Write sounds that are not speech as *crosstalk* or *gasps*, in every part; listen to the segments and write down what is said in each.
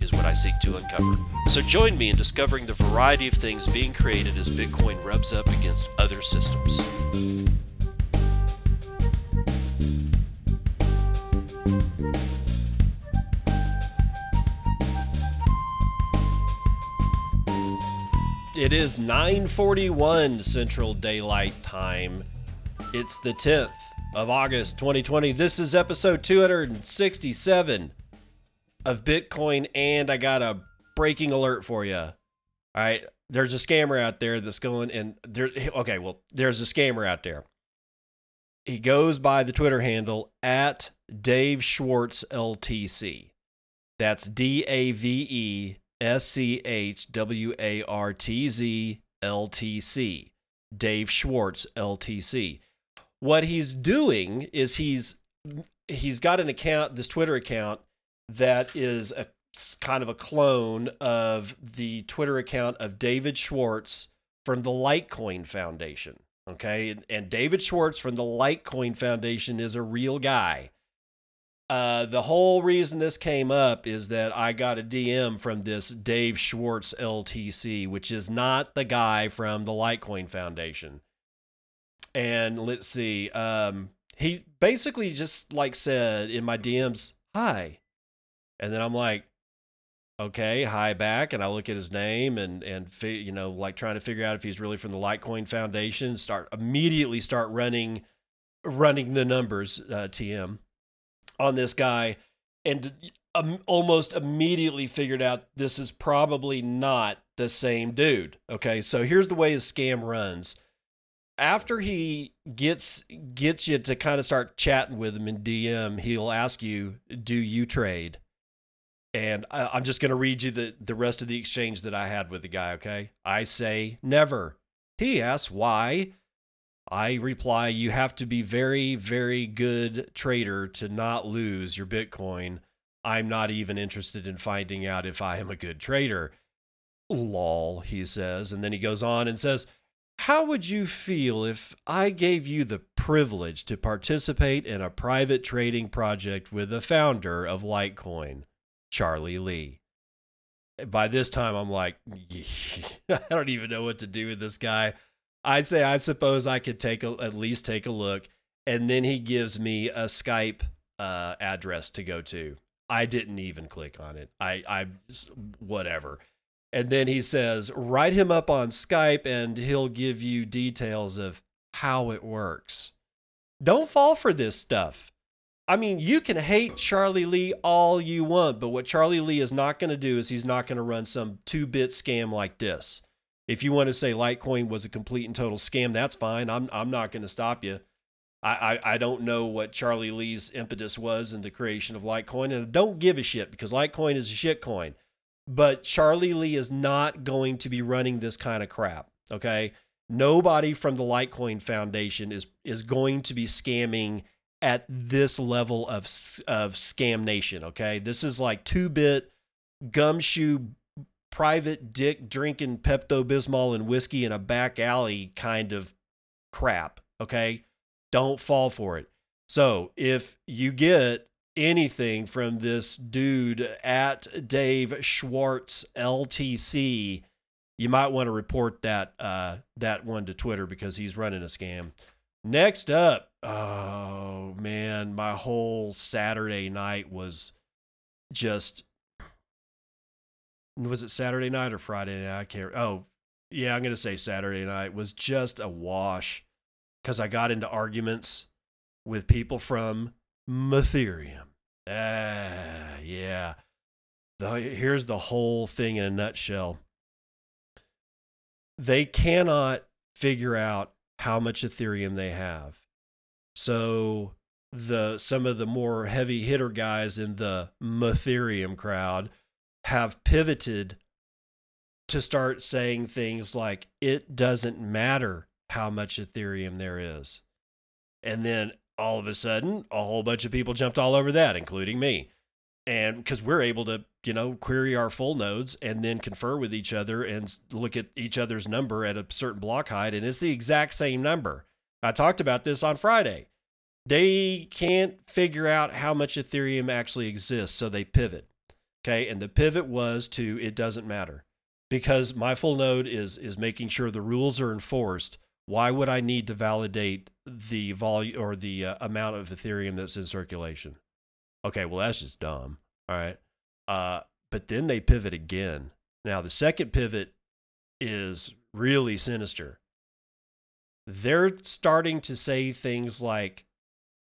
is what I seek to uncover. So join me in discovering the variety of things being created as Bitcoin rubs up against other systems. It is 9:41 Central Daylight Time. It's the 10th of August 2020. This is episode 267 of Bitcoin and I got a breaking alert for you. All right, there's a scammer out there that's going and there okay, well, there's a scammer out there. He goes by the Twitter handle at Dave Schwartz LTC. That's D A V E S C H W A R T Z L T C. Dave Schwartz LTC. What he's doing is he's he's got an account, this Twitter account that is a kind of a clone of the Twitter account of David Schwartz from the Litecoin Foundation. Okay. And, and David Schwartz from the Litecoin Foundation is a real guy. Uh, the whole reason this came up is that I got a DM from this Dave Schwartz LTC, which is not the guy from the Litecoin Foundation. And let's see, um, he basically just like said in my DMs, "Hi," and then I'm like, "Okay, hi back," and I look at his name and and fi- you know like trying to figure out if he's really from the Litecoin Foundation. Start immediately start running running the numbers, uh, TM on this guy and um, almost immediately figured out this is probably not the same dude. Okay, so here's the way his scam runs. After he gets gets you to kind of start chatting with him in DM, he'll ask you, "Do you trade?" And I, I'm just going to read you the the rest of the exchange that I had with the guy. Okay, I say never. He asks why. I reply, you have to be very, very good trader to not lose your Bitcoin. I'm not even interested in finding out if I am a good trader. Lol, he says. And then he goes on and says, How would you feel if I gave you the privilege to participate in a private trading project with the founder of Litecoin, Charlie Lee? By this time, I'm like, *laughs* I don't even know what to do with this guy. I'd say I suppose I could take a, at least take a look, and then he gives me a Skype uh, address to go to. I didn't even click on it. I I whatever. And then he says, write him up on Skype, and he'll give you details of how it works. Don't fall for this stuff. I mean, you can hate Charlie Lee all you want, but what Charlie Lee is not going to do is he's not going to run some two bit scam like this. If you want to say Litecoin was a complete and total scam, that's fine. I'm I'm not going to stop you. I, I I don't know what Charlie Lee's impetus was in the creation of Litecoin, and I don't give a shit because Litecoin is a shit coin. But Charlie Lee is not going to be running this kind of crap. Okay, nobody from the Litecoin Foundation is is going to be scamming at this level of of scam nation. Okay, this is like two bit gumshoe private dick drinking Pepto Bismol and whiskey in a back alley kind of crap. Okay. Don't fall for it. So if you get anything from this dude at Dave Schwartz LTC, you might want to report that uh, that one to Twitter because he's running a scam. Next up, oh man, my whole Saturday night was just was it Saturday night or Friday night? I can't. Oh, yeah, I'm gonna say Saturday night was just a wash because I got into arguments with people from Ethereum. Ah, yeah. The, here's the whole thing in a nutshell. They cannot figure out how much Ethereum they have. So the some of the more heavy hitter guys in the Ethereum crowd have pivoted to start saying things like it doesn't matter how much Ethereum there is. And then all of a sudden, a whole bunch of people jumped all over that, including me. And because we're able to, you know, query our full nodes and then confer with each other and look at each other's number at a certain block height, and it's the exact same number. I talked about this on Friday. They can't figure out how much Ethereum actually exists, so they pivot. Okay. And the pivot was to it doesn't matter because my full node is is making sure the rules are enforced. Why would I need to validate the volume or the uh, amount of Ethereum that's in circulation? Okay, well that's just dumb. All right. Uh, but then they pivot again. Now the second pivot is really sinister. They're starting to say things like,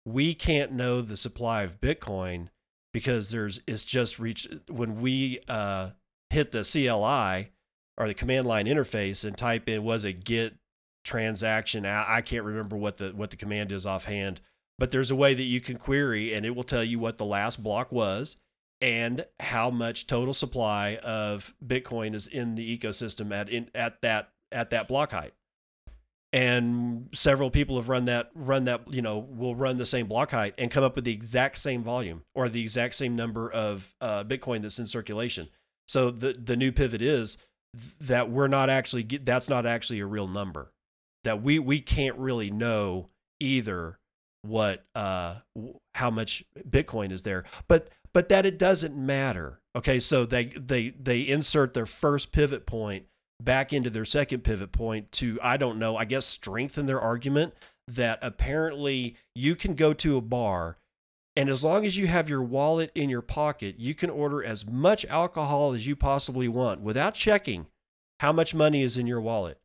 "We can't know the supply of Bitcoin because there's it's just reached when we uh, hit the CLI or the command line interface and type in was it get transaction I can't remember what the what the command is offhand but there's a way that you can query and it will tell you what the last block was and how much total supply of bitcoin is in the ecosystem at in, at that at that block height. And several people have run that run that you know will run the same block height and come up with the exact same volume or the exact same number of uh, bitcoin that's in circulation. So the the new pivot is that we're not actually that's not actually a real number that we we can't really know either what uh how much bitcoin is there but but that it doesn't matter okay so they they they insert their first pivot point back into their second pivot point to, I don't know, I guess strengthen their argument that apparently you can go to a bar and as long as you have your wallet in your pocket, you can order as much alcohol as you possibly want without checking how much money is in your wallet.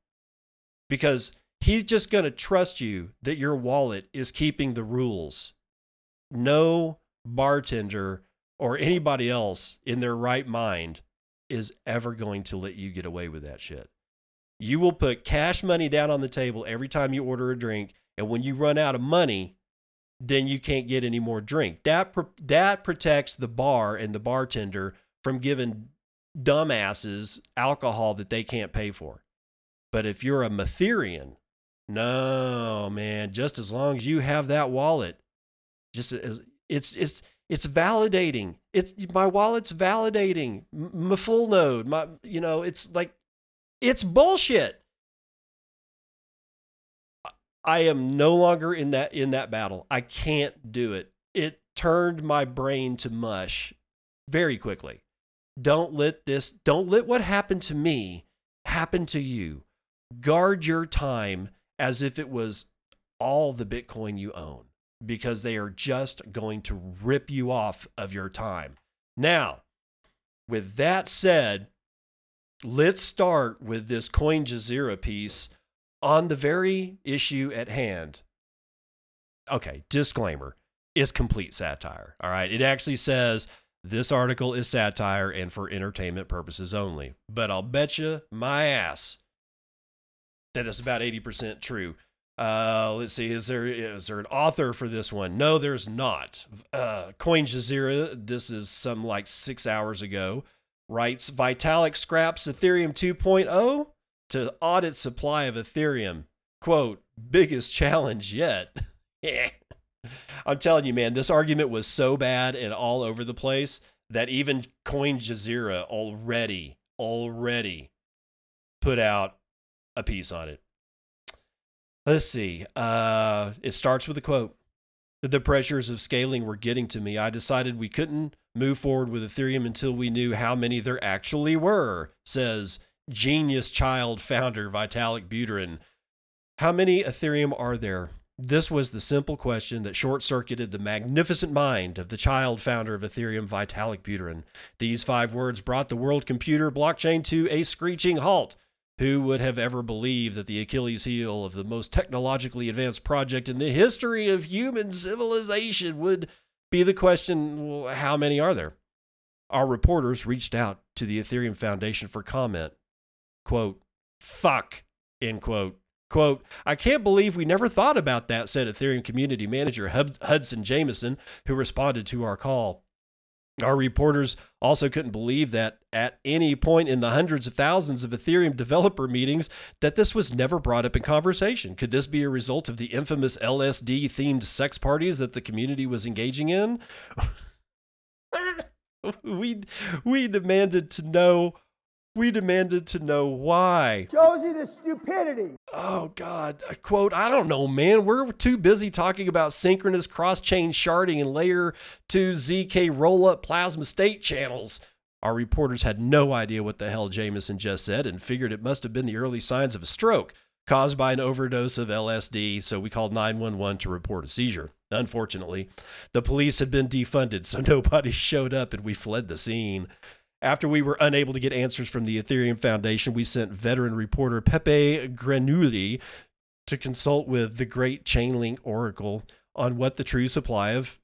Because he's just going to trust you that your wallet is keeping the rules. No bartender or anybody else in their right mind is ever going to let you get away with that shit. You will put cash money down on the table every time you order a drink, and when you run out of money, then you can't get any more drink. That that protects the bar and the bartender from giving dumbasses alcohol that they can't pay for. But if you're a Matherian, no man, just as long as you have that wallet, just as it's it's it's validating. It's my wallet's validating. My full node my you know it's like it's bullshit. I am no longer in that in that battle. I can't do it. It turned my brain to mush very quickly. Don't let this don't let what happened to me happen to you. Guard your time as if it was all the bitcoin you own because they are just going to rip you off of your time. Now, with that said, let's start with this Coin Jazeera piece on the very issue at hand. Okay, disclaimer is complete satire. All right, it actually says this article is satire and for entertainment purposes only. But I'll bet you my ass that it's about 80% true. Uh, let's see. Is there is there an author for this one? No, there's not. Uh, Coin Jazeera. This is some like six hours ago. Writes Vitalik scraps Ethereum 2.0 to audit supply of Ethereum. Quote: Biggest challenge yet. *laughs* I'm telling you, man, this argument was so bad and all over the place that even Coin Jazeera already already put out a piece on it. Let's see. Uh, it starts with a quote. The pressures of scaling were getting to me. I decided we couldn't move forward with Ethereum until we knew how many there actually were, says genius child founder Vitalik Buterin. How many Ethereum are there? This was the simple question that short circuited the magnificent mind of the child founder of Ethereum, Vitalik Buterin. These five words brought the world computer blockchain to a screeching halt. Who would have ever believed that the Achilles heel of the most technologically advanced project in the history of human civilization would be the question well, how many are there? Our reporters reached out to the Ethereum Foundation for comment. Quote, fuck, end quote. Quote, I can't believe we never thought about that, said Ethereum community manager Hudson Jameson, who responded to our call. Our reporters also couldn't believe that at any point in the hundreds of thousands of Ethereum developer meetings that this was never brought up in conversation. Could this be a result of the infamous LSD themed sex parties that the community was engaging in? *laughs* we we demanded to know we demanded to know why. Shows you the stupidity. Oh God! A quote. I don't know, man. We're too busy talking about synchronous cross-chain sharding and layer two zk roll-up plasma state channels. Our reporters had no idea what the hell Jameson just said and figured it must have been the early signs of a stroke caused by an overdose of LSD. So we called 911 to report a seizure. Unfortunately, the police had been defunded, so *laughs* nobody showed up, and we fled the scene. After we were unable to get answers from the Ethereum Foundation, we sent veteran reporter Pepe Granuli to consult with the great Chainlink Oracle on what the true supply of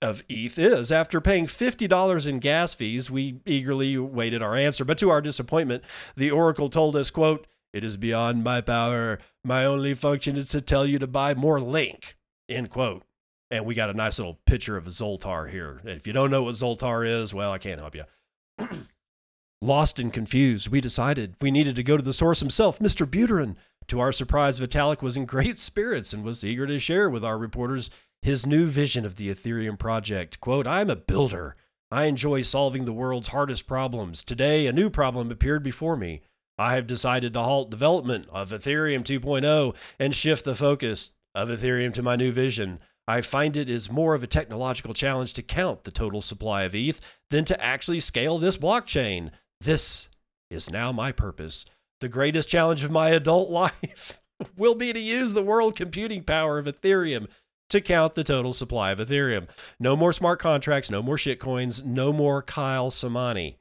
of ETH is. After paying $50 in gas fees, we eagerly waited our answer, but to our disappointment, the oracle told us, quote, "It is beyond my power. My only function is to tell you to buy more link." End quote. And we got a nice little picture of Zoltar here. If you don't know what Zoltar is, well, I can't help you. *clears throat* Lost and confused, we decided we needed to go to the source himself, Mr. Buterin. To our surprise, Vitalik was in great spirits and was eager to share with our reporters his new vision of the Ethereum project. Quote, I'm a builder. I enjoy solving the world's hardest problems. Today, a new problem appeared before me. I have decided to halt development of Ethereum 2.0 and shift the focus of Ethereum to my new vision. I find it is more of a technological challenge to count the total supply of ETH than to actually scale this blockchain. This is now my purpose. The greatest challenge of my adult *laughs* life will be to use the world computing power of Ethereum to count the total supply of Ethereum. No more smart contracts, no more shitcoins, no more Kyle Samani.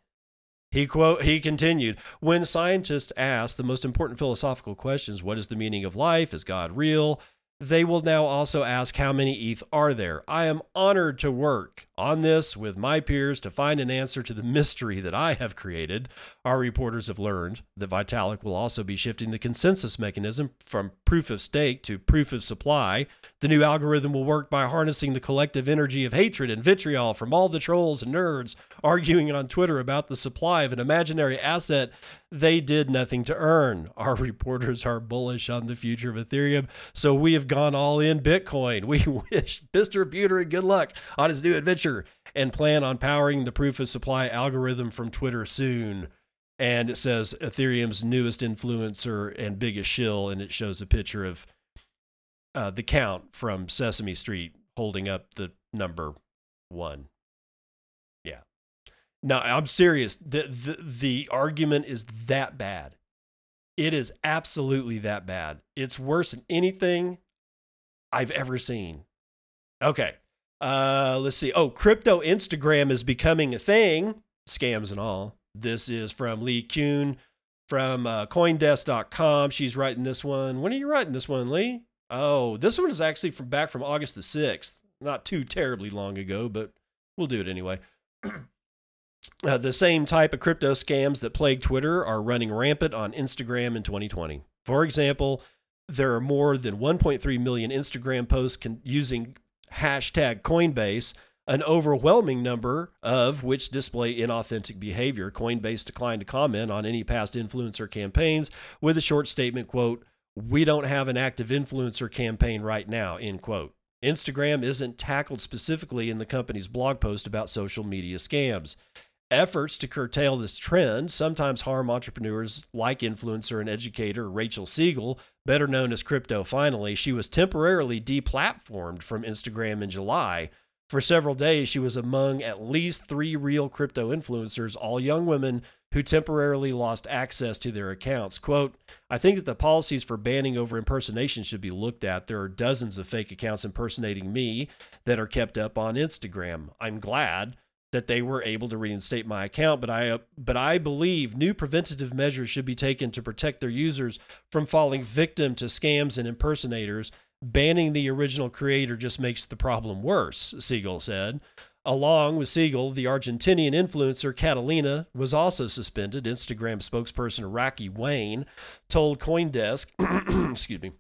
He quote he continued, when scientists ask the most important philosophical questions, what is the meaning of life? Is God real? They will now also ask how many ETH are there. I am honored to work on this with my peers to find an answer to the mystery that I have created. Our reporters have learned that Vitalik will also be shifting the consensus mechanism from proof of stake to proof of supply. The new algorithm will work by harnessing the collective energy of hatred and vitriol from all the trolls and nerds arguing on Twitter about the supply of an imaginary asset they did nothing to earn. *laughs* Our reporters are bullish on the future of Ethereum, so we have gone all in Bitcoin. *laughs* We wish Mr. Buterin good luck on his new adventure and plan on powering the proof of supply algorithm from Twitter soon. And it says Ethereum's newest influencer and biggest shill, and it shows a picture of uh, the count from Sesame Street holding up the number one. No, I'm serious. The, the the argument is that bad. It is absolutely that bad. It's worse than anything I've ever seen. Okay. Uh, let's see. Oh, crypto Instagram is becoming a thing, scams and all. This is from Leigh Cuen from uh, Coindesk.com. She's writing this one. When are you writing this one, Leigh? Oh, this one is actually from back from August the sixth. Not too terribly long ago, but we'll do it anyway. *clears throat* uh, the same type of crypto scams that plague Twitter are running rampant on Instagram in 2020. For example, there are more than 1.3 million Instagram posts con- using hashtag Coinbase, an overwhelming number of which display inauthentic behavior. Coinbase declined to comment on any past influencer campaigns with a short statement, quote, we don't have an active influencer campaign right now, end quote. Instagram isn't tackled specifically in the company's blog post about social media scams. Efforts to curtail this trend sometimes harm entrepreneurs like influencer and educator Rachel Siegel, better known as Crypto Finally. She was temporarily deplatformed from Instagram in July. For several days, she was among at least three real crypto influencers, all young women who temporarily lost access to their accounts. Quote, I think that the policies for banning over impersonation should be looked at. There are dozens of fake accounts impersonating me that are kept up on Instagram. I'm glad that they were able to reinstate my account but i but i believe new preventative measures should be taken to protect their users from falling victim to scams and impersonators. Banning the original creator just makes the problem worse siegel said. Along with siegel the argentinian influencer catalina was also suspended instagram spokesperson Raki wayne told coindesk *clears throat* excuse me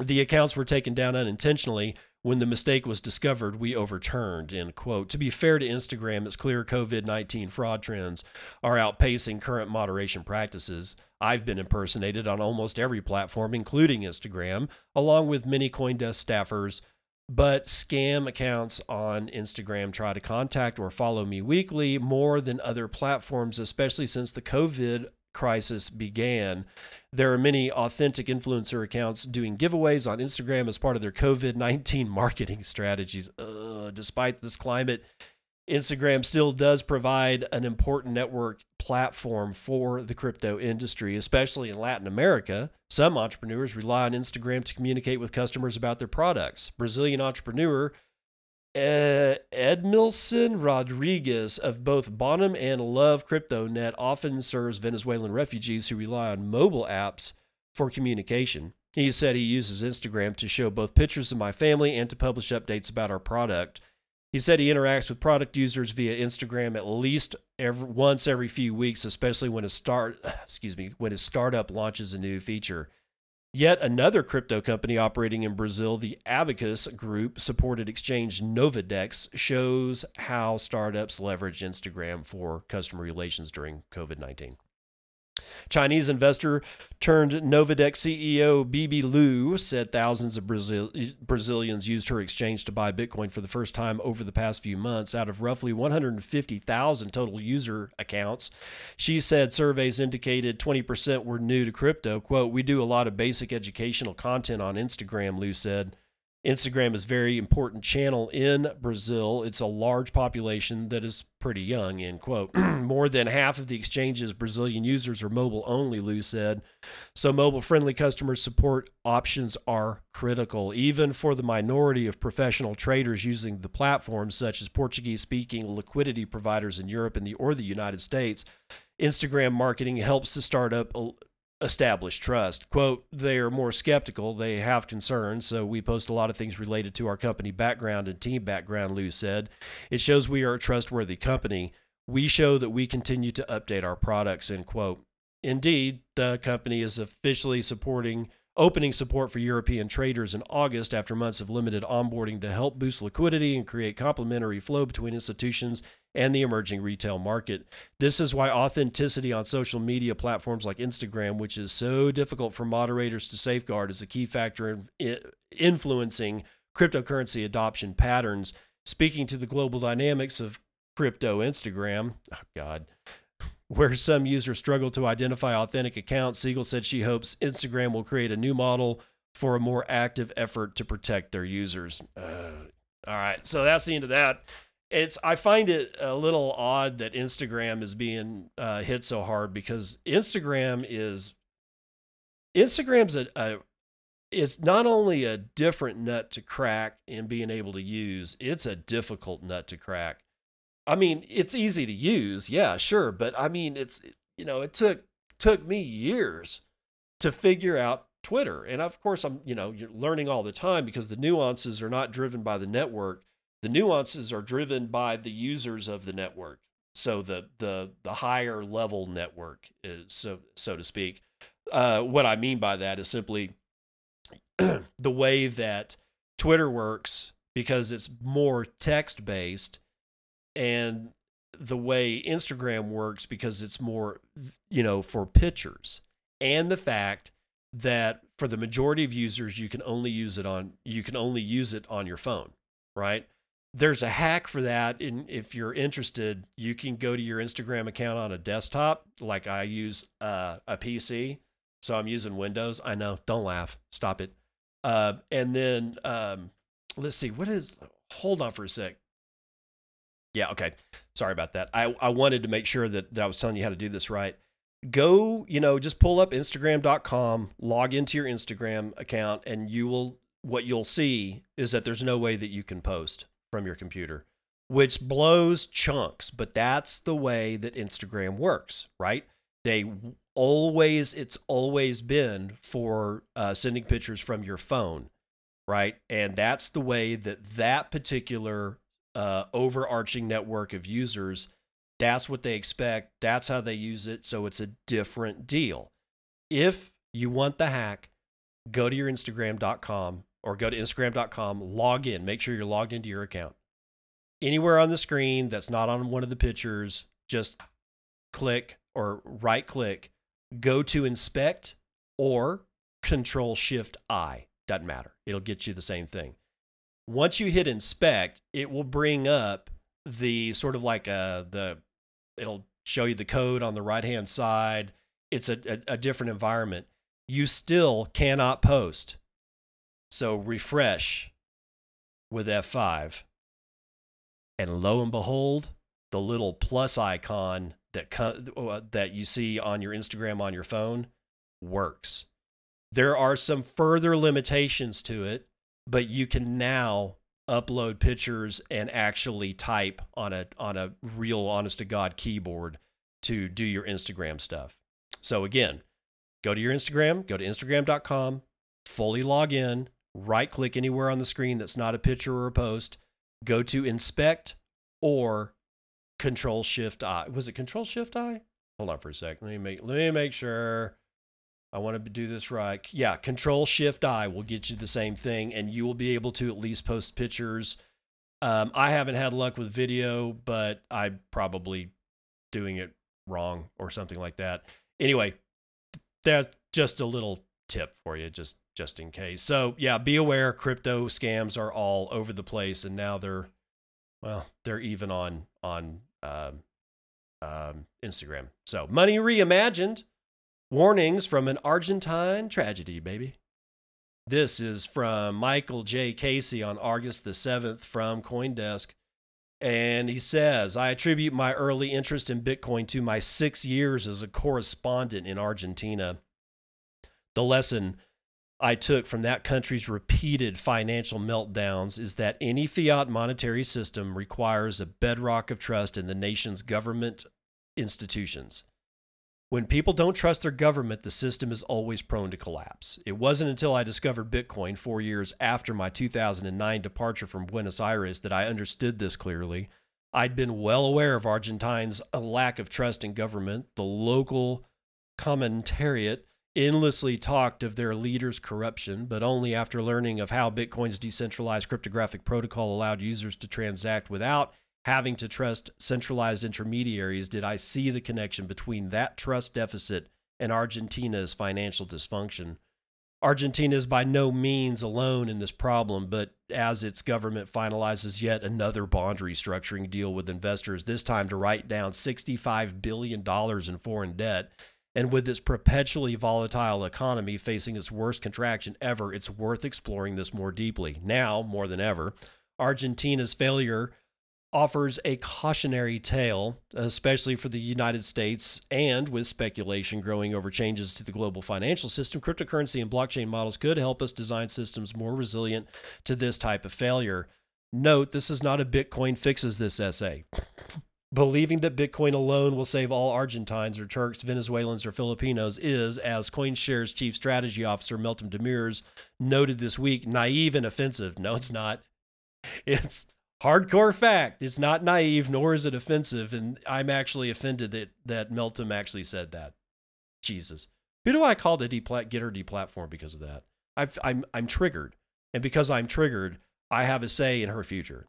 the accounts were taken down unintentionally When the mistake was discovered, we overturned, end quote. To be fair to Instagram, it's clear COVID 19 fraud trends are outpacing current moderation practices. I've been impersonated on almost every platform, including Instagram, along with many Coindesk staffers. But scam accounts on Instagram try to contact or follow me weekly more than other platforms, especially since the COVID crisis began. There are many authentic influencer accounts doing giveaways on Instagram as part of their COVID 19 *laughs* marketing strategies. Ugh, despite this climate, Instagram still does provide an important network platform for the crypto industry, especially in Latin America. Some entrepreneurs rely on Instagram to communicate with customers about their products. Brazilian entrepreneur Edmilson Rodriguez of both Bonum and Love CryptoNet often serves Venezuelan refugees who rely on mobile apps for communication. He said he uses Instagram to show both pictures of my family and to publish updates about our product. He said he interacts with product users via Instagram at least every, once every few weeks, especially when his start *sighs* excuse me when his startup launches a new feature. Yet another crypto company operating in Brazil, the Abakus Group, supported exchange NovaDAX, shows how startups leverage Instagram for customer relations during COVID 19. Chinese investor turned NovaDAX CEO Bibi Lu said thousands of Brazil- Brazilians used her exchange to buy Bitcoin for the first time over the past few months out of roughly 150,000 total user accounts. She said surveys indicated 20% were new to crypto. Quote, We do a lot of basic educational content on Instagram, Lu said. Instagram is a very important channel in Brazil. It's a large population that is pretty young, end quote. *clears throat* More than half of the exchange's Brazilian users are mobile only, Lu said. So mobile friendly customer support options are critical, even for the minority of professional traders using the platform, such as Portuguese speaking liquidity providers in Europe and the or the United States. Instagram marketing helps the startup establish trust. Quote, they are more skeptical. They have concerns. So we post a lot of things related to our company background and team background, Lu said. It shows we are a trustworthy company. We show that we continue to update our products, end quote. Indeed, the company is officially supporting opening support for European traders in August after months of limited onboarding to help boost liquidity and create complementary flow between institutions and the emerging retail market. This is why authenticity on social media platforms like Instagram, which is so difficult for moderators to safeguard, is a key factor in influencing cryptocurrency adoption patterns. Speaking to the global dynamics of crypto Instagram, oh God, *laughs* where some users struggle to identify authentic accounts, Siegel said she hopes Instagram will create a new model for a more active effort to protect their users. Uh, all right, so that's the end of that it's I find it a little odd that Instagram is being uh, hit so hard because Instagram is Instagram's a, a it's not only a different nut to crack in being able to use, it's a difficult nut to crack. I mean, it's easy to use, yeah, sure, but I mean, it's you know, it took took me years to figure out Twitter. And of course, I'm, you know, you're learning all the time because the nuances are not driven by the network the nuances are driven by the users of the network. So the the the higher level network is so so to speak. Uh, what I mean by that is simply *clears throat* the way that Twitter works because it's more text based, and the way Instagram works because it's more you know for pictures, and the fact that for the majority of users you can only use it on you can only use it on your phone, right? There's a hack for that and if you're interested you can go to your instagram account on a desktop like i use uh, a pc so i'm using windows. I know don't laugh stop it. Uh, and then um, let's see what is hold on for a sec. Yeah okay sorry about that. I, I wanted to make sure that, that i was telling you how to do this right. Go you know just pull up instagram.com log into your instagram account and you will what you'll see is that there's no way that you can post from your computer, which blows chunks, but that's the way that Instagram works, right? They always, it's always been for uh, sending pictures from your phone, right? And that's the way that that particular uh, overarching network of users, that's what they expect. That's how they use it. So it's a different deal. If you want the hack, go to your Instagram.com or go to Instagram.com, log in. Make sure you're logged into your account. Anywhere on the screen that's not on one of the pictures, just click or right click, go to inspect or control shift I. Doesn't matter. It'll get you the same thing. Once you hit inspect, it will bring up the sort of like a, the, it'll show you the code on the right hand side. It's a, a, a different environment. You still cannot post. So refresh with F5. And lo and behold, the little plus icon that uh, that you see on your Instagram on your phone works. There are some further limitations to it, but you can now upload pictures and actually type on a on a real honest to god keyboard to do your Instagram stuff. So again, go to your Instagram, go to instagram.com, fully log in, right click anywhere on the screen that's not a picture or a post, go to inspect or control shift I. Was it control shift I? Hold on for a second. Let me make let me make sure I want to do this right. Yeah, control shift I will get you the same thing and you will be able to at least post pictures. Um, I haven't had luck with video, but I'm probably doing it wrong or something like that. Anyway, that's just a little tip for you just just in case. So, yeah, be aware crypto scams are all over the place and now they're well, they're even on on um, um, Instagram. So, money reimagined. Warnings from an Argentine tragedy, baby. This is from Michael J. Casey on August the 7th from Coindesk. And he says, I attribute my early interest in Bitcoin to my six years as a correspondent in Argentina. The lesson I took from that country's repeated financial meltdowns is that any fiat monetary system requires a bedrock of trust in the nation's government institutions. When people don't trust their government, the system is always prone to collapse. It wasn't until I discovered Bitcoin four years after my 2009 departure from Buenos Aires that I understood this clearly. I'd been well aware of Argentines' lack of trust in government, the local commentariat endlessly talked of their leaders' corruption, but only after learning of how Bitcoin's decentralized cryptographic protocol allowed users to transact without having to trust centralized intermediaries did I see the connection between that trust deficit and Argentina's financial dysfunction. Argentina is by no means alone in this problem, but as its government finalizes yet another bond restructuring deal with investors, this time to write down $65 billion in foreign debt, and with its perpetually volatile economy facing its worst contraction ever, it's worth exploring this more deeply. Now, more than ever, Argentina's failure offers a cautionary tale, especially for the United States, and with speculation growing over changes to the global financial system, cryptocurrency and blockchain models could help us design systems more resilient to this type of failure. Note, this is not a Bitcoin fixes this essay. Believing that Bitcoin alone will save all Argentines or Turks, Venezuelans, or Filipinos is, as CoinShares chief strategy officer Meltem Demirors noted this week, naive and offensive. No, it's not. It's hardcore fact. It's not naive, nor is it offensive. And I'm actually offended that that Meltem actually said that. Jesus, who do I call to deplat get her deplatform because of that? I've, I'm I'm triggered, and because I'm triggered, I have a say in her future.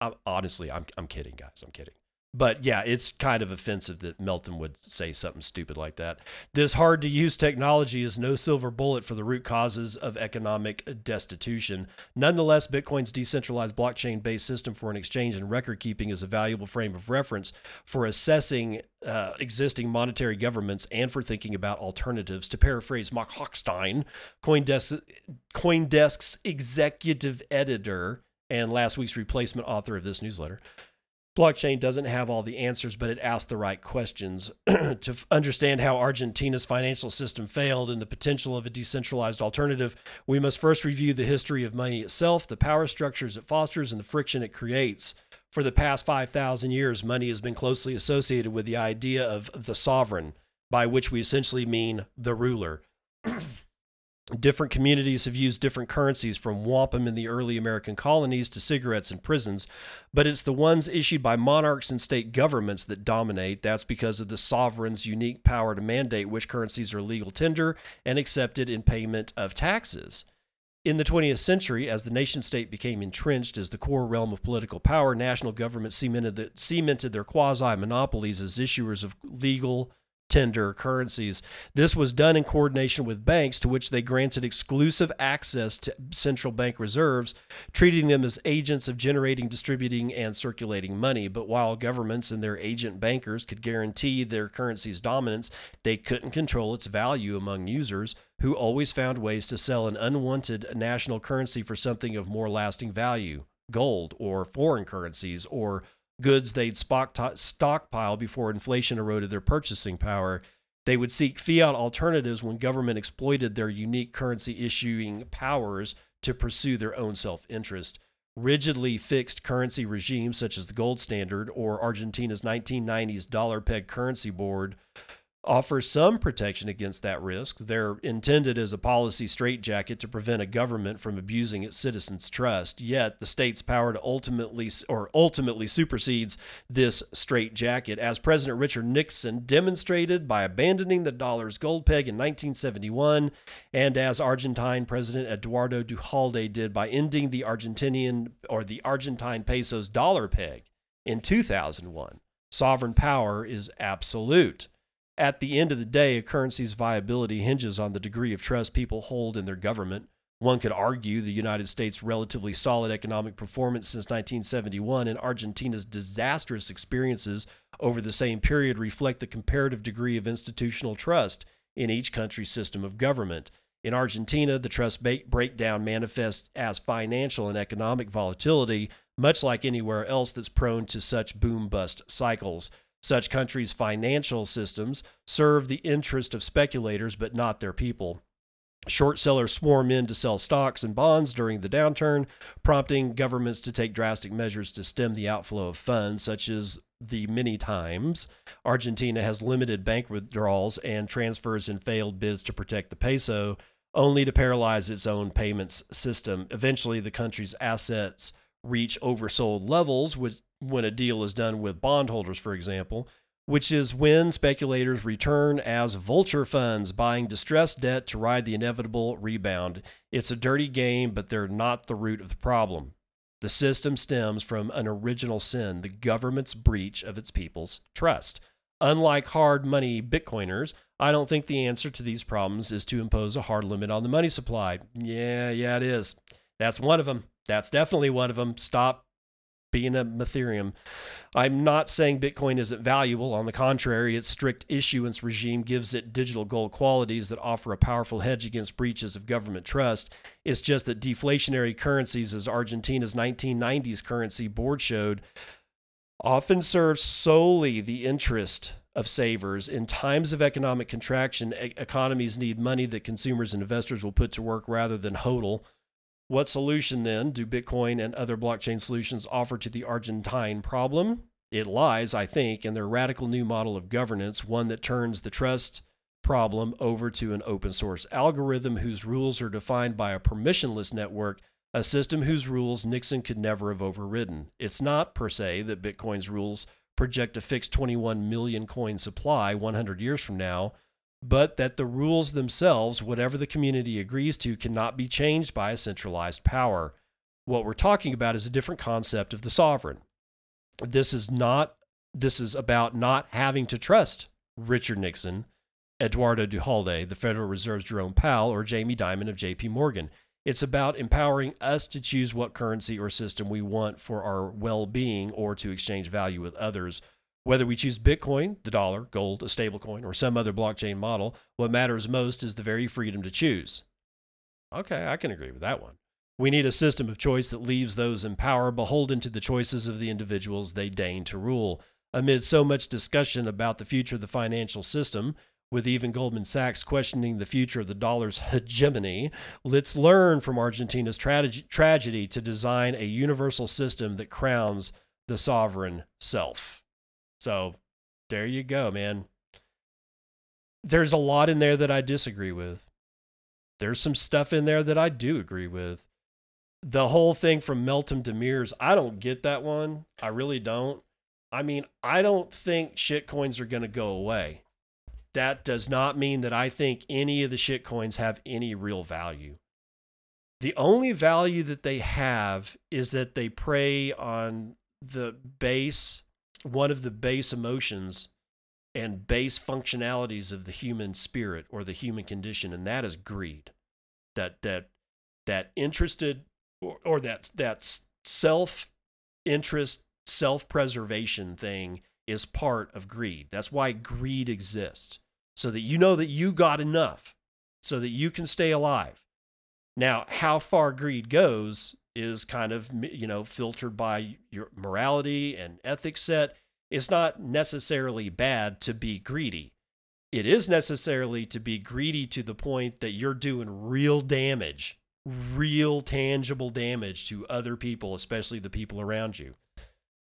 I'm, honestly, I'm I'm kidding, guys. I'm kidding but yeah, it's kind of offensive that Meltem would say something stupid like that. This hard to use technology is no silver bullet for the root causes of economic destitution. Nonetheless, Bitcoin's decentralized blockchain based system for an exchange and record keeping is a valuable frame of reference for assessing uh, existing monetary governments and for thinking about alternatives. To paraphrase Mark Hochstein, Coindesk, Coindesk's executive editor and last week's replacement author of this newsletter blockchain doesn't have all the answers, but it asks the right questions. *clears throat* to f- understand how Argentina's financial system failed and the potential of a decentralized alternative, we must first review the history of money itself, the power structures it fosters, and the friction it creates. For the past 5,000 years, money has been closely associated with the idea of the sovereign, by which we essentially mean the ruler. *clears throat* Different communities have used different currencies from wampum in the early American colonies to cigarettes in prisons, but it's the ones issued by monarchs and state governments that dominate. That's because of the sovereign's unique power to mandate which currencies are legal tender and accepted in payment of taxes. In the 20th century, as the nation state became entrenched as the core realm of political power, national governments cemented, the, cemented their quasi monopolies as issuers of legal, tender currencies. This was done in coordination with banks, to which they granted exclusive access to central bank reserves, treating them as agents of generating, distributing, and circulating money. But while governments and their agent bankers could guarantee their currency's dominance, they couldn't control its value among users, who always found ways to sell an unwanted national currency for something of more lasting value gold or foreign currencies or goods they'd stockpile before inflation eroded their purchasing power. They would seek fiat alternatives when government exploited their unique currency issuing powers to pursue their own self interest. Rigidly fixed currency regimes such as the gold standard or Argentina's 1990s dollar peg currency board offer some protection against that risk. They're intended as a policy straitjacket to prevent a government from abusing its citizens' trust. Yet the state's power to ultimately or ultimately supersedes this straitjacket, as President Richard Nixon demonstrated by abandoning the dollar's gold peg in 1971, and as Argentine President Eduardo Duhalde did by ending the Argentinian or the Argentine peso's dollar peg in 2001. Sovereign power is absolute. At the end of the day, a currency's viability hinges on the degree of trust people hold in their government. One could argue the United States' relatively solid economic performance since 1971 and Argentina's disastrous experiences over the same period reflect the comparative degree of institutional trust in each country's system of government. In Argentina, the trust breakdown manifests as financial and economic volatility, much like anywhere else that's prone to such boom bust cycles. Such countries' financial systems serve the interest of speculators, but not their people. Short sellers swarm in to sell stocks and bonds during the downturn, prompting governments to take drastic measures to stem the outflow of funds, such as the many times Argentina has limited bank withdrawals and transfers in failed bids to protect the peso, only to paralyze its own payments system. Eventually, the country's assets reach oversold levels, which when a deal is done with bondholders, for example, which is when speculators return as vulture funds buying distressed debt to ride the inevitable rebound. It's a dirty game, but they're not the root of the problem. The system stems from an original sin, the government's breach of its people's trust. Unlike hard money Bitcoiners, I don't think the answer to these problems is to impose a hard limit on the money supply. Yeah, yeah, it is. That's one of them. That's definitely one of them. Stop being a Ethereum. I'm not saying Bitcoin isn't valuable. On the contrary, its strict issuance regime gives it digital gold qualities that offer a powerful hedge against breaches of government trust. It's just that deflationary currencies, as Argentina's 1990s currency board showed, often serve solely the interest of savers. In times of economic contraction, economies need money that consumers and investors will put to work rather than hodl. What solution then do Bitcoin and other blockchain solutions offer to the Argentine problem? It lies, I think, in their radical new model of governance, one that turns the trust problem over to an open source algorithm whose rules are defined by a permissionless network, a system whose rules Nixon could never have overridden. It's not, per se, that Bitcoin's rules project a fixed 21 million coin supply 100 years from now but that the rules themselves, whatever the community agrees to, cannot be changed by a centralized power. What we're talking about is a different concept of the sovereign. This is not this is about not having to trust Richard Nixon, Eduardo Duhalde, the Federal Reserve's Jerome Powell, or Jamie Dimon of JP Morgan. It's about empowering us to choose what currency or system we want for our well being or to exchange value with others whether we choose Bitcoin, the dollar, gold, a stablecoin, or some other blockchain model, what matters most is the very freedom to choose. Okay, I can agree with that one. We need a system of choice that leaves those in power beholden to the choices of the individuals they deign to rule. Amid so much discussion about the future of the financial system, with even Goldman Sachs questioning the future of the dollar's hegemony, let's learn from Argentina's tra- tragedy to design a universal system that crowns the sovereign self. So there you go, man. There's a lot in there that I disagree with. There's some stuff in there that I do agree with. The whole thing from Meltem Demirors, I don't get that one. I really don't. I mean, I don't think shitcoins are going to go away. That does not mean that I think any of the shitcoins have any real value. The only value that they have is that they prey on the base, one of the base emotions and base functionalities of the human spirit or the human condition, and that is greed. That that that interested or, or that that self interest, self preservation thing is part of greed. That's why greed exists, so that you know that you got enough, so that you can stay alive. Now, how far greed goes is kind of you know filtered by your morality and ethics set. It's not necessarily bad to be greedy. It is necessarily to be greedy to the point that you're doing real damage, real tangible damage to other people, especially the people around you.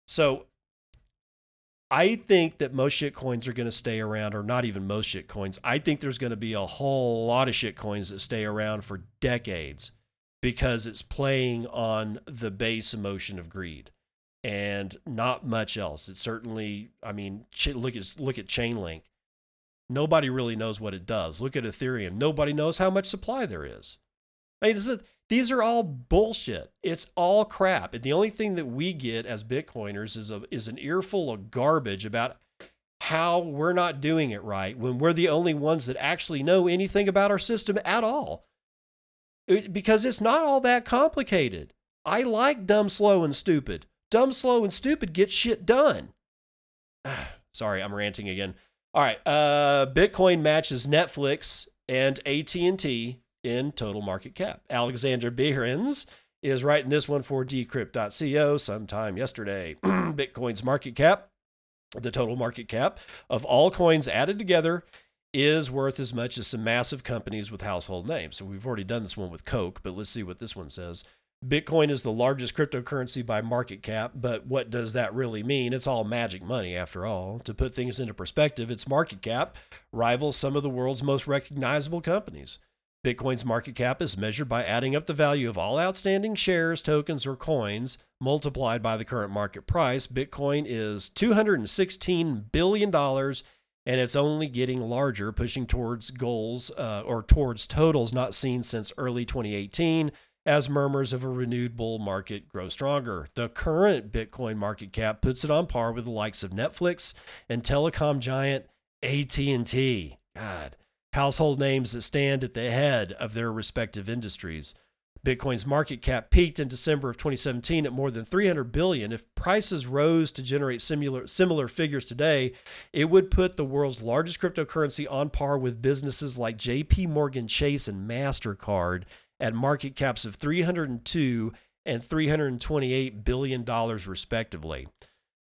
So I think that most shit coins are going to stay around, or not even most shit coins. I think there's going to be a whole lot of shit coins that stay around for decades because it's playing on the base emotion of greed and not much else. It certainly, I mean, look at look at Chainlink. Nobody really knows what it does. Look at Ethereum. Nobody knows how much supply there is. I mean, is these are all bullshit. It's all crap. And the only thing that we get as Bitcoiners is a is an earful of garbage about how we're not doing it right when we're the only ones that actually know anything about our system at all. Because it's not all that complicated. I like dumb, slow, and stupid. Dumb, slow, and stupid get shit done. *sighs* Sorry, I'm ranting again. All right, uh, Bitcoin matches Netflix and AT&T in total market cap. Alexander Behrens is writing this one for decrypt.co sometime yesterday. *clears throat* Bitcoin's market cap, the total market cap of all coins added together is worth as much as some massive companies with household names. So we've already done this one with Coke, but let's see what this one says. Bitcoin is the largest cryptocurrency by market cap, but what does that really mean? It's all magic money after all. To put things into perspective, its market cap rivals some of the world's most recognizable companies. Bitcoin's market cap is measured by adding up the value of all outstanding shares, tokens, or coins multiplied by the current market price. Bitcoin is $216 billion and it's only getting larger, pushing towards goals uh, or towards totals not seen since early 2018 as murmurs of a renewed bull market grow stronger. The current Bitcoin market cap puts it on par with the likes of Netflix and telecom giant AT&T. God household names that stand at the head of their respective industries. Bitcoin's market cap peaked in December of 2017 at more than 300 billion. If prices rose to generate similar similar figures today, it would put the world's largest cryptocurrency on par with businesses like JP Morgan Chase and Mastercard at market caps of 302 and 328 billion dollars respectively.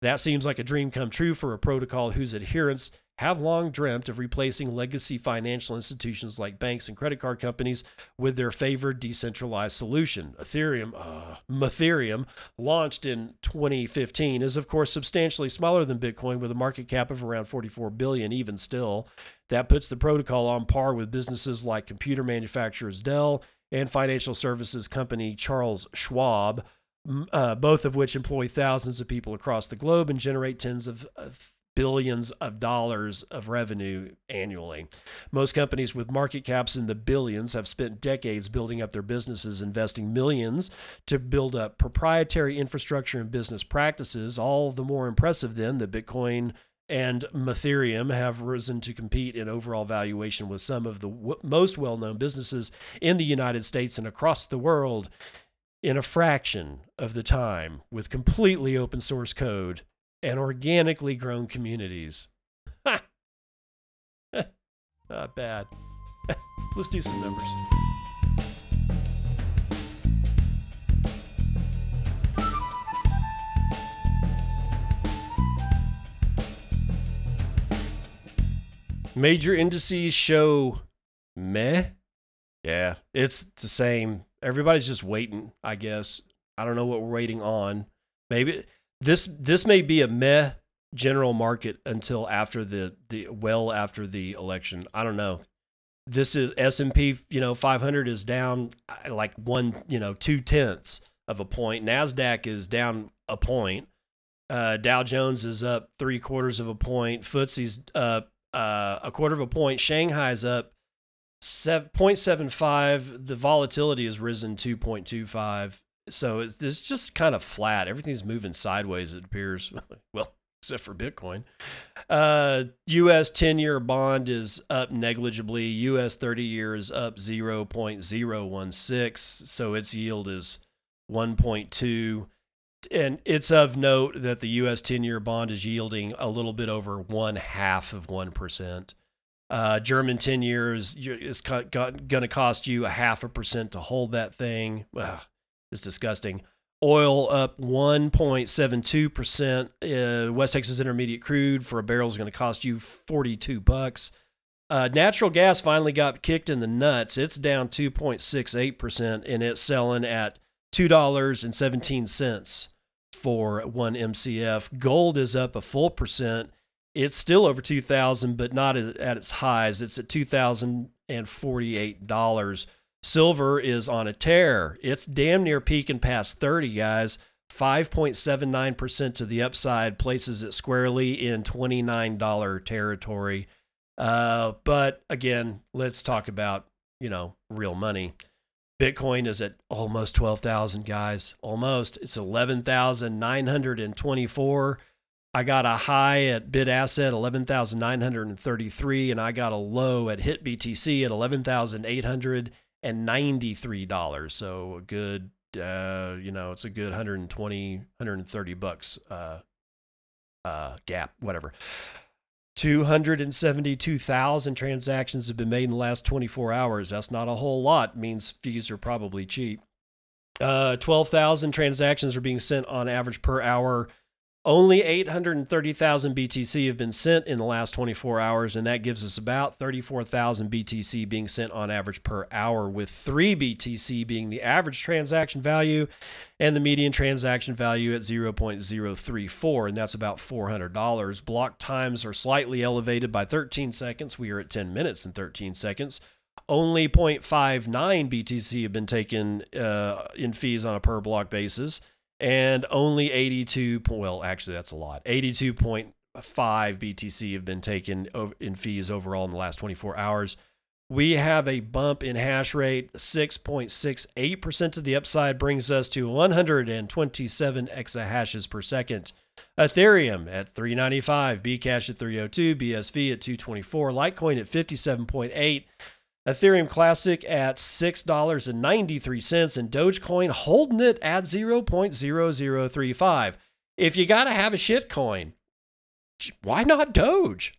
That seems like a dream come true for a protocol whose adherents have long dreamt of replacing legacy financial institutions like banks and credit card companies with their favored decentralized solution. Ethereum, uh, Ethereum, launched in 2015, is of course substantially smaller than Bitcoin with a market cap of around 44 billion. Even still, that puts the protocol on par with businesses like computer manufacturers Dell and financial services company Charles Schwab. Uh, both of which employ thousands of people across the globe and generate tens of uh, billions of dollars of revenue annually. Most companies with market caps in the billions have spent decades building up their businesses, investing millions to build up proprietary infrastructure and business practices. All the more impressive then that Bitcoin and Ethereum have risen to compete in overall valuation with some of the w- most well known businesses in the United States and across the world in a fraction of the time with completely open source code and organically grown communities. *laughs* Not bad. *laughs* Let's do some numbers. Major indices show meh. Yeah, it's the same. Everybody's just waiting, I guess. I don't know what we're waiting on. Maybe this this may be a meh general market until after the the well after the election. I don't know. This is S and P, you know, 500 is down uh, like one, you know, two tenths of a point. Nasdaq is down a point. Uh, Dow Jones is up three quarters of a point. FTSE's up uh, a quarter of a point. Shanghai's up 0.75. The volatility has risen 2.25. So it's, it's just kind of flat. Everything's moving sideways, it appears. *laughs* well, except for Bitcoin. Uh, U.S. 10 year bond is up negligibly. U.S. 30 year is up 0.016. So its yield is 1.2. And it's of note that the U.S. 10 year bond is yielding a little bit over one half of 1%. Uh, German 10 years is going to cost you a half a percent to hold that thing. Ugh, it's disgusting. Oil up 1.72%. Uh, West Texas Intermediate crude for a barrel is going to cost you 42 bucks. Uh, natural gas finally got kicked in the nuts. It's down 2.68% and it's selling at $2.17 for 1 MCF. Gold is up a full percent. It's still over 2000 but not at its highs. It's at $2,048. Silver is on a tear. It's damn near peaking past 30, guys. 5.79% to the upside places it squarely in $29 territory. Uh, but again, let's talk about, you know, real money. Bitcoin is at almost 12,000 guys. Almost. It's 11,924. I got a high at BitAsset 11,933 and I got a low at HitBTC at 11,800 and $93. So a good, uh, you know, it's a good 120, 130 bucks uh, uh, gap, whatever. 272,000 transactions have been made in the last 24 hours. That's not a whole lot. Means fees are probably cheap. Uh, 12,000 transactions are being sent on average per hour only 830,000 BTC have been sent in the last 24 hours, and that gives us about 34,000 BTC being sent on average per hour, with 3 BTC being the average transaction value and the median transaction value at 0.034, and that's about $400. Block times are slightly elevated by 13 seconds. We are at 10 minutes and 13 seconds. Only 0.59 BTC have been taken uh, in fees on a per block basis and only 82 well actually that's a lot. 82.5 btc have been taken in fees overall in the last 24 hours. We have a bump in hash rate. 6.68% to the upside brings us to 127 exahashes per second. Ethereum at 395 bcash at 302 bsv at 224 litecoin at 57.8 Ethereum Classic at $6.93 and Dogecoin holding it at 0.0035. If you got to have a shit coin, why not Doge?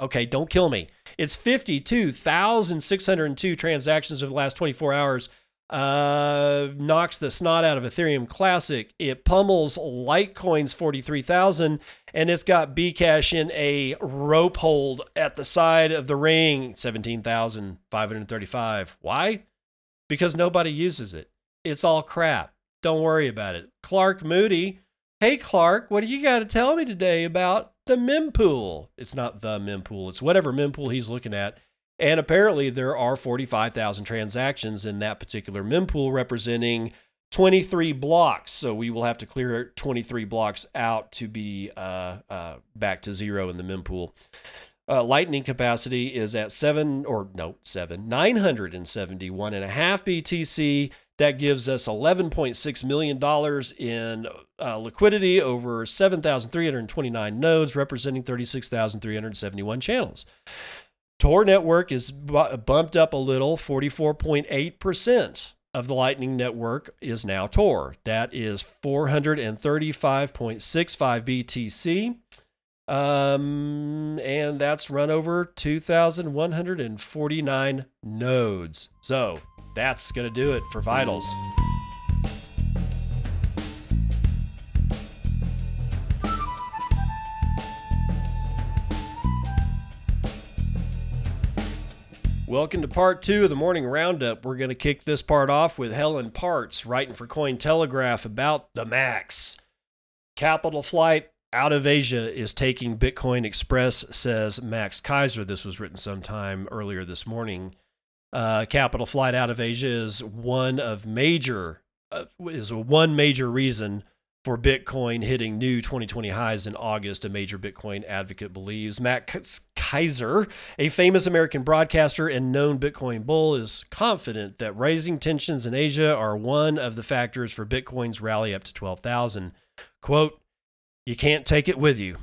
Okay, don't kill me. It's 52,602 transactions over the last 24 hours uh, knocks the snot out of Ethereum Classic. It pummels Litecoin's 43,000 and it's got Bcash in a rope hold at the side of the ring, 17,535. Why? Because nobody uses it. It's all crap. Don't worry about it. Clark Moody. Hey, Clark, what do you got to tell me today about the mempool? It's not the mempool, it's whatever mempool he's looking at. And apparently, there are 45,000 transactions in that particular mempool representing 23 blocks. So we will have to clear 23 blocks out to be uh, uh, back to zero in the mempool. Uh, lightning capacity is at seven or no seven 971 and a half BTC. That gives us 11.6 million dollars in uh, liquidity over 7,329 nodes, representing 36,371 channels. Tor network is bumped up a little, 44.8% of the Lightning Network is now Tor. That is 435.65 BTC. Um, and that's run over 2,149 nodes. So that's going to do it for Vitals. Welcome to part two of the morning roundup. We're going to kick this part off with Helen Partz writing for Cointelegraph about the Max. Capital flight out of Asia is taking Bitcoin Express, says Max Keiser. This was written sometime earlier this morning. Uh, capital flight out of Asia is one of major uh, is one major reason for Bitcoin hitting new 2020 highs in August. A major Bitcoin advocate believes. Matt Keiser, a famous American broadcaster and known Bitcoin bull, is confident that rising tensions in Asia are one of the factors for Bitcoin's rally up to 12,000. Quote, you can't take it with you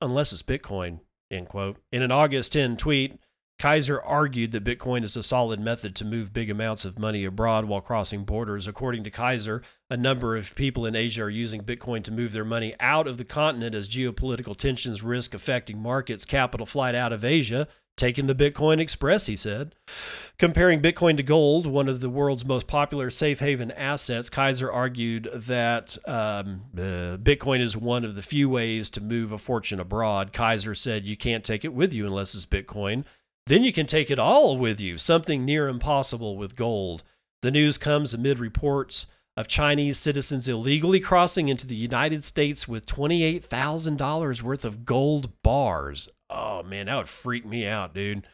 unless it's Bitcoin, end quote. In an August 10 tweet, Keiser argued that Bitcoin is a solid method to move big amounts of money abroad while crossing borders. According to Keiser, a number of people in Asia are using Bitcoin to move their money out of the continent as geopolitical tensions risk affecting markets. Capital flight out of Asia, taking the Bitcoin Express, he said. Comparing Bitcoin to gold, one of the world's most popular safe haven assets, Keiser argued that um, uh, Bitcoin is one of the few ways to move a fortune abroad. Keiser said you can't take it with you unless it's Bitcoin. Then you can take it all with you, something near impossible with gold. The news comes amid reports of Chinese citizens illegally crossing into the United States with $28,000 worth of gold bars. Oh man, that would freak me out, dude.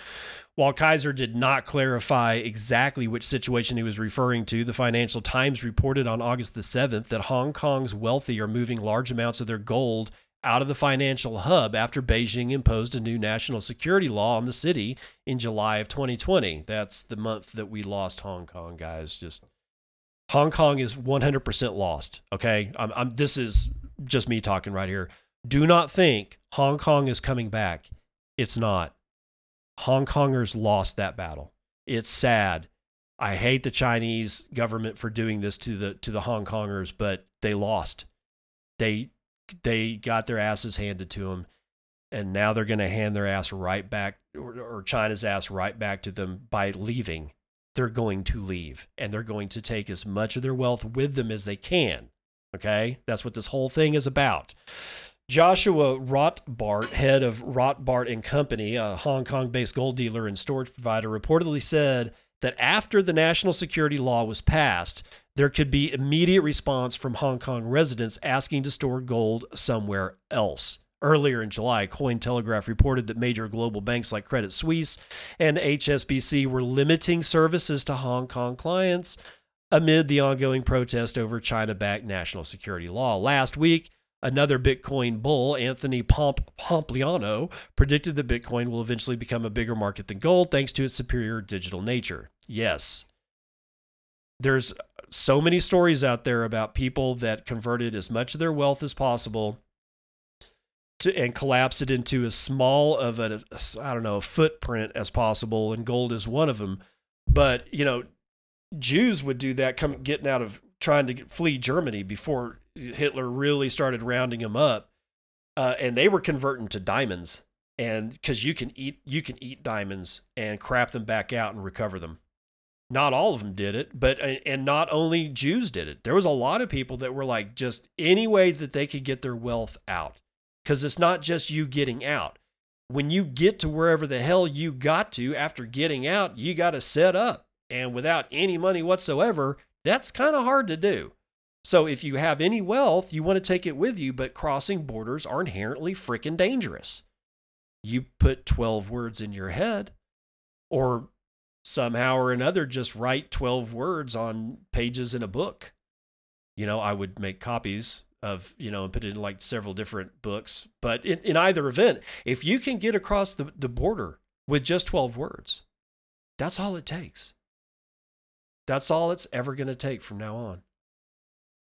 While Keiser did not clarify exactly which situation he was referring to, the Financial Times reported on August the 7th that Hong Kong's wealthy are moving large amounts of their gold out of the financial hub after Beijing imposed a new national security law on the city in July of 2020. That's the month that we lost Hong Kong, guys. Just Hong Kong is 100% lost. Okay, I'm, I'm, this is just me talking right here. Do not think Hong Kong is coming back. It's not. Hong Kongers lost that battle. It's sad. I hate the Chinese government for doing this to the to the Hong Kongers, but they lost. They they got their asses handed to them, and now they're going to hand their ass right back, or, or China's ass right back to them by leaving. They're going to leave, and they're going to take as much of their wealth with them as they can. Okay, that's what this whole thing is about. Joshua Rotbart, head of Rotbart and Company, a Hong Kong-based gold dealer and storage provider, reportedly said that after the national security law was passed, there could be immediate response from Hong Kong residents asking to store gold somewhere else. Earlier in July, Cointelegraph reported that major global banks like Credit Suisse and HSBC were limiting services to Hong Kong clients amid the ongoing protest over China backed national security law. Last week, another Bitcoin bull, Anthony Pomp- Pompliano, predicted that Bitcoin will eventually become a bigger market than gold thanks to its superior digital nature. Yes, there's so many stories out there about people that converted as much of their wealth as possible to and collapsed it into as small of a I don't know a footprint as possible, and gold is one of them. But you know, Jews would do that, coming getting out of trying to flee Germany before Hitler really started rounding them up, uh, and they were converting to diamonds, and because you can eat you can eat diamonds and crap them back out and recover them not all of them did it, but uh, and not only Jews did it. There was a lot of people that were like just any way that they could get their wealth out. Cuz it's not just you getting out. When you get to wherever the hell you got to after getting out, you got to set up. And without any money whatsoever, that's kind of hard to do. So if you have any wealth, you want to take it with you, but crossing borders are inherently freaking dangerous. You put 12 words in your head or somehow or another just write 12 words on pages in a book. You know, I would make copies of, you know, and put it in like several different books. But in, in either event, if you can get across the, the border with just 12 words, that's all it takes. That's all it's ever going to take from now on.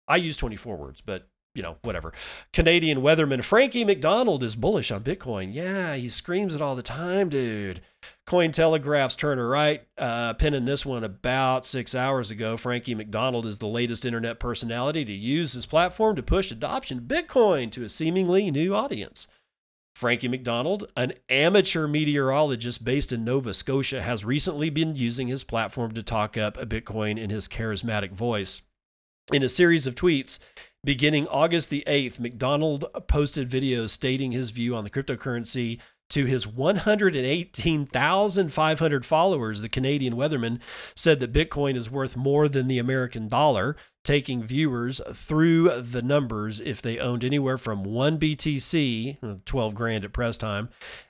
I use 24 words, but you know, whatever. Canadian weatherman Frankie MacDonald is bullish on Bitcoin. Yeah, he screams it all the time, dude. Cointelegraph's Turner Wright, uh, penning this one about six hours ago. Frankie MacDonald is the latest internet personality to use his platform to push adoption of Bitcoin to a seemingly new audience. Frankie MacDonald, an amateur meteorologist based in Nova Scotia, has recently been using his platform to talk up Bitcoin in his charismatic voice. In a series of tweets, Beginning August the 8th, MacDonald posted videos stating his view on the cryptocurrency to his 118,500 followers. The Canadian weatherman said that Bitcoin is worth more than the American dollar, taking viewers through the numbers if they owned anywhere from 1 BTC, uh, 12 grand at press time,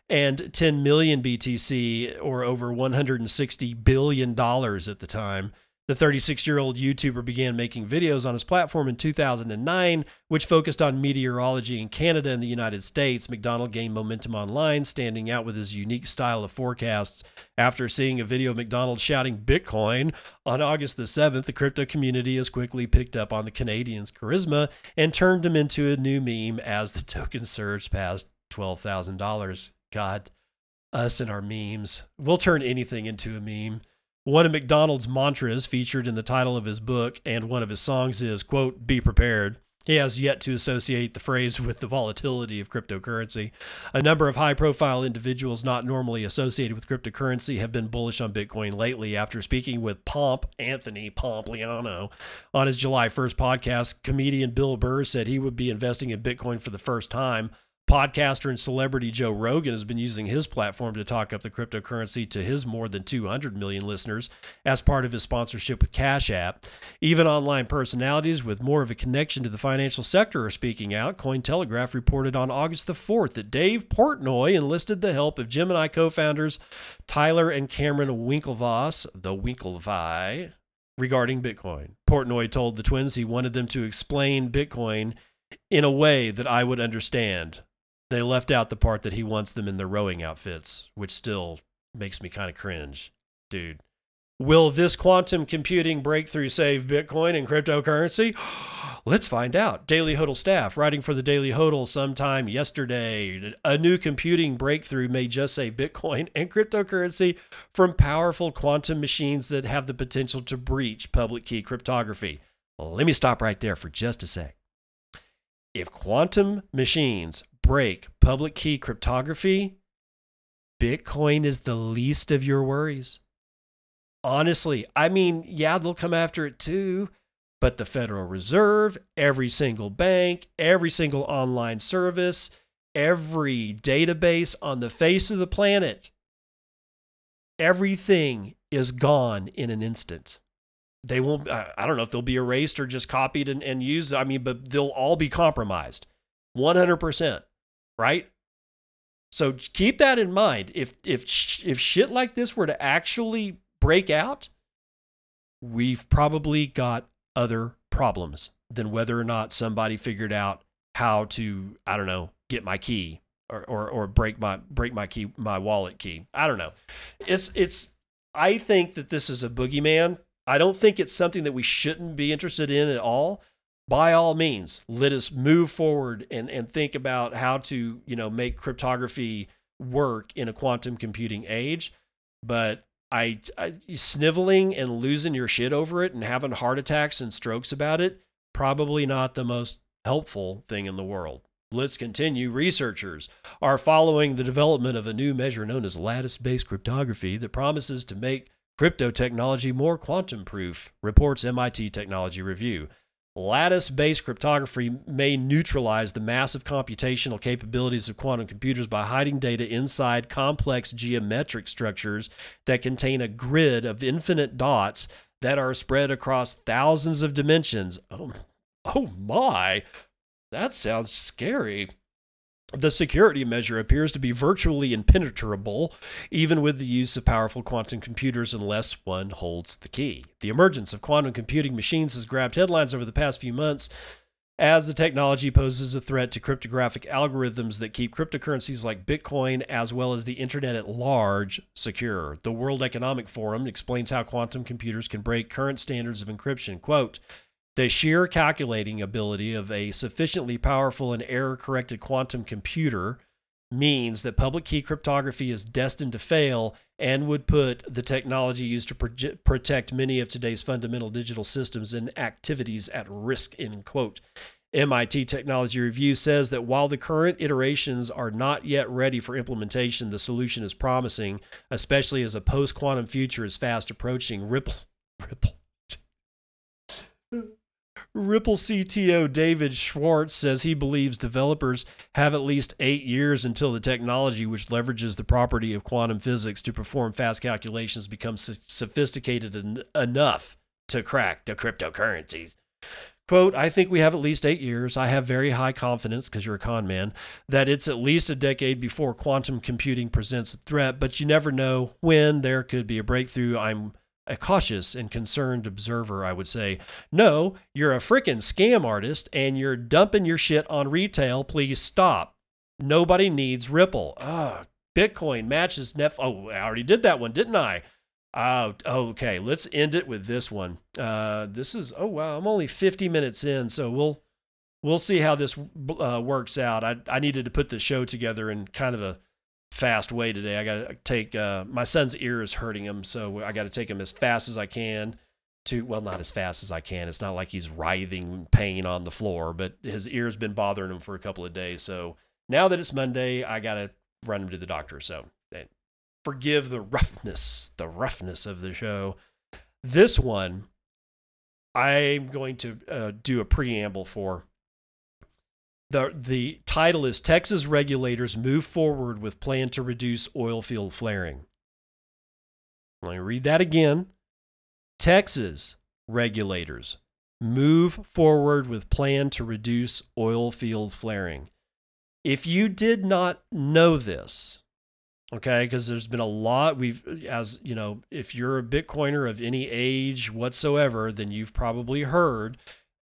and 10 million BTC or over 160 billion dollars at the time. The 36 year old YouTuber began making videos on his platform in 2009, which focused on meteorology in Canada and the United States. MacDonald gained momentum online, standing out with his unique style of forecasts. After seeing a video of MacDonald shouting Bitcoin on August the 7th, the crypto community has quickly picked up on the Canadian's charisma and turned him into a new meme as the token surged past $12,000. God, us and our memes. We'll turn anything into a meme. One of MacDonald's mantras featured in the title of his book and one of his songs is, quote, be prepared. He has yet to associate the phrase *laughs* with the volatility of cryptocurrency. A number of high profile individuals not normally associated with cryptocurrency have been bullish on Bitcoin lately. After speaking with Pomp Anthony Pompliano on his July 1st podcast, comedian Bill Burr said he would be investing in Bitcoin for the first time. Podcaster and celebrity Joe Rogan has been using his platform to talk up the cryptocurrency to his more than 200 million listeners as part of his sponsorship with Cash App. Even online personalities with more of a connection to the financial sector are speaking out. Cointelegraph reported on August the 4th that Dave Portnoy enlisted the help of Gemini co founders Tyler and Cameron Winklevoss, the Winklevi, regarding Bitcoin. Portnoy told the twins he wanted them to explain Bitcoin in a way that I would understand they left out the part that he wants them in their rowing outfits, which still makes me kind of cringe, dude. Will this quantum computing breakthrough save Bitcoin and cryptocurrency? *gasps* Let's find out. Daily Hodl staff writing for the Daily Hodl sometime yesterday. A new computing breakthrough may just save Bitcoin *laughs* and cryptocurrency from powerful quantum machines that have the potential to breach public key cryptography. Let me stop right there for just a sec. If quantum machines break public key cryptography, Bitcoin is the least of your worries. Honestly, I mean, yeah, they'll come after it too, but the Federal Reserve, every single bank, every single online service, every database on the face of the planet, everything is gone in an instant. They won't, I don't know if they'll be erased or just copied and, and used. I mean, but they'll all be compromised 100% right? So keep that in mind. If if if shit like this were to actually break out, we've probably got other problems than whether or not somebody figured out how to I don't know get my key or or, or break my break my key my wallet key. I don't know. It's it's I think that this is a boogeyman. I don't think it's something that we shouldn't be interested in at all by all means, let us move forward and, and think about how to, you know, make cryptography work in a quantum computing age. But I, I sniveling and losing your shit over it and having heart attacks and strokes about it, probably not the most helpful thing in the world. Let's continue. Researchers are following the development of a new measure known as lattice based cryptography that promises to make crypto technology more quantum proof, reports MIT Technology Review. Lattice based cryptography may neutralize the massive computational capabilities of quantum computers by hiding data inside complex geometric structures that contain a grid of infinite dots that are spread across thousands of dimensions. Oh, oh my, that sounds scary. The security measure appears to be virtually impenetrable, even with the use of powerful quantum computers, unless one holds the key. The emergence of quantum computing machines has grabbed headlines over the past few months as the technology poses a threat to cryptographic algorithms that keep cryptocurrencies like Bitcoin, as well as the internet at large, secure. The World Economic Forum explains how quantum computers can break current standards of encryption. Quote, the sheer calculating ability of a sufficiently powerful and error corrected quantum computer means that public key cryptography is destined to fail and would put the technology used to protect many of today's fundamental digital systems and activities at risk end quote MIT Technology Review says that while the current iterations are not yet ready for implementation, the solution is promising, especially as a post quantum future is fast approaching. Ripple, Ripple, Ripple CTO David Schwartz says he believes developers have at least eight years until the technology, which leverages the property of quantum physics to perform fast calculations, becomes sophisticated en- enough to crack the cryptocurrencies. Quote, I think we have at least eight years. I have very high confidence, because you're a con man, that it's at least a decade before quantum computing presents a threat, but you never know when there could be a breakthrough. I'm a cautious and concerned observer, I would say, no, you're a freaking scam artist and you're dumping your shit on retail. Please stop. Nobody needs Ripple. Oh, Bitcoin matches Nef. Oh, I already did that one, didn't I? Oh, okay. Let's end it with this one. Uh, this is oh wow, I'm only 50 minutes in, so we'll we'll see how this uh, works out. I I needed to put the show together in kind of a fast way today. I got to take uh, my son's ear is hurting him, so I got to take him as fast as I can. To well, not as fast as I can. It's not like he's writhing pain on the floor, but his ear's been bothering him for a couple of days. So now that it's Monday, I got to run him to the doctor. So eh, forgive the roughness, the roughness of the show. This one, I'm going to uh, do a preamble for the, the title is Texas Regulators Move Forward with Plan to Reduce Oil Field Flaring. Let me read that again. Texas regulators move forward with plan to reduce oil field flaring. If you did not know this, okay, because there's been a lot we've as you know, if you're a Bitcoiner of any age whatsoever, then you've probably heard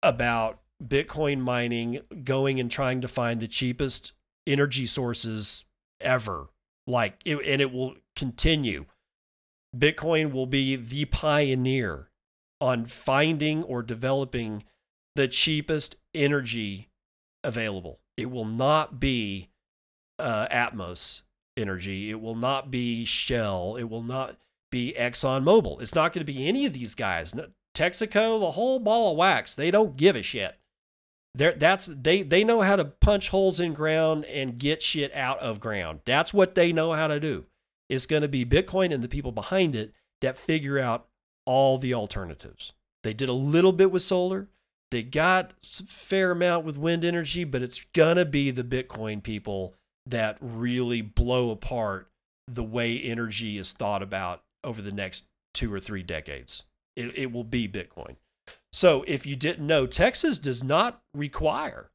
about Bitcoin mining going and trying to find the cheapest energy sources ever. Like, it, and it will continue. Bitcoin will be the pioneer on finding or developing the cheapest energy available. It will not be uh, Atmos energy. It will not be Shell. It will not be ExxonMobil. It's not going to be any of these guys. Texaco, the whole ball of wax. They don't give a shit. They're, that's they they know how to punch holes in ground and get shit out of ground. That's what they know how to do. It's going to be Bitcoin and the people behind it that figure out all the alternatives. They did a little bit with solar. They got a fair amount with wind energy, but it's going to be the Bitcoin people that really blow apart the way energy is thought about over the next two or three decades. It, it will be Bitcoin. So if you didn't know, Texas does not require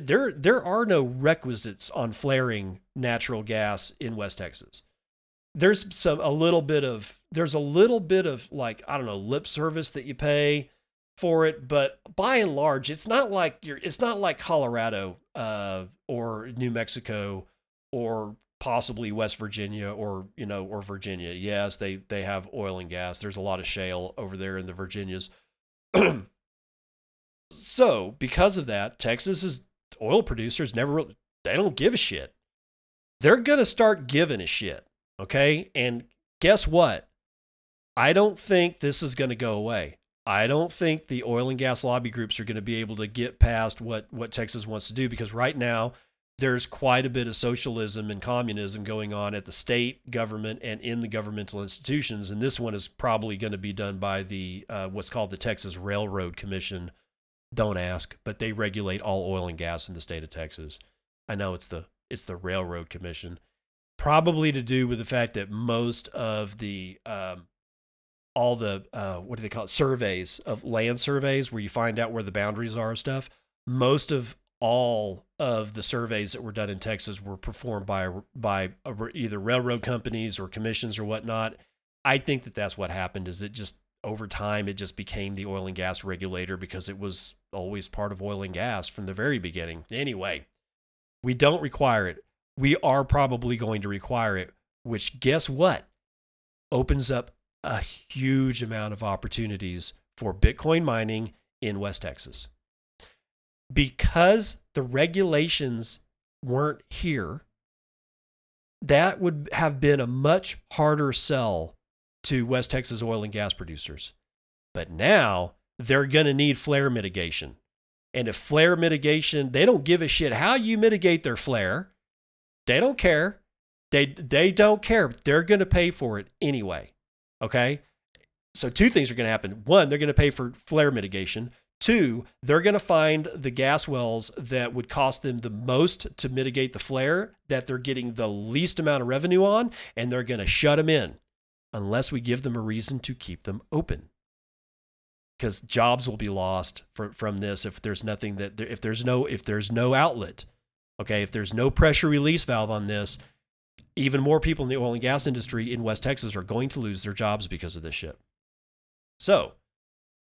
there there are no requisites on flaring natural gas in West Texas. There's some a little bit of there's a little bit of like I don't know lip service that you pay for it, but by and large, it's not like you're it's not like Colorado uh, or New Mexico or possibly West Virginia or you know or Virginia. Yes, they they have oil and gas. There's a lot of shale over there in the Virginias. *clears throat* so because of that, Texas's oil producers never really, they don't give a shit. They're gonna start giving a shit. Okay, and guess what? I don't think this is to go away. I don't think the oil and gas lobby groups are going to be able to get past what what Texas wants to do because right now there's quite a bit of socialism and communism going on at the state government and in the governmental institutions. And this one is probably going to be done by the uh, what's called the Texas Railroad Commission. Don't ask, but they regulate all oil and gas in the state of Texas. I know it's the it's the Railroad Commission, probably to do with the fact that most of the um, all the uh, what do they call it surveys of land surveys where you find out where the boundaries are and stuff. Most of all of the surveys that were done in Texas were performed by by either railroad companies or commissions or whatnot. I think that that's what happened. Is it just over time it just became the oil and gas regulator because it was always part of oil and gas from the very beginning. Anyway, we don't require it. We are probably going to require it, which guess what? Opens up a huge amount of opportunities for Bitcoin mining in West Texas because the regulations weren't here, that would have been a much harder sell to West Texas oil and gas producers. But now they're going to need flare mitigation. And if flare mitigation, they don't give a shit how you mitigate their flare. They don't care. They they don't care. They're going to pay for it anyway. Okay? So two things are going to happen. One, they're going to pay for flare mitigation. Two, they're going to find the gas wells that would cost them the most to mitigate the flare, that they're getting the least amount of revenue on, and they're going to shut them in unless we give them a reason to keep them open. Because jobs will be lost for, from this if there's nothing that if there's no if there's no outlet, okay, if there's no pressure release valve on this, even more people in the oil and gas industry in West Texas are going to lose their jobs because of this shit. So,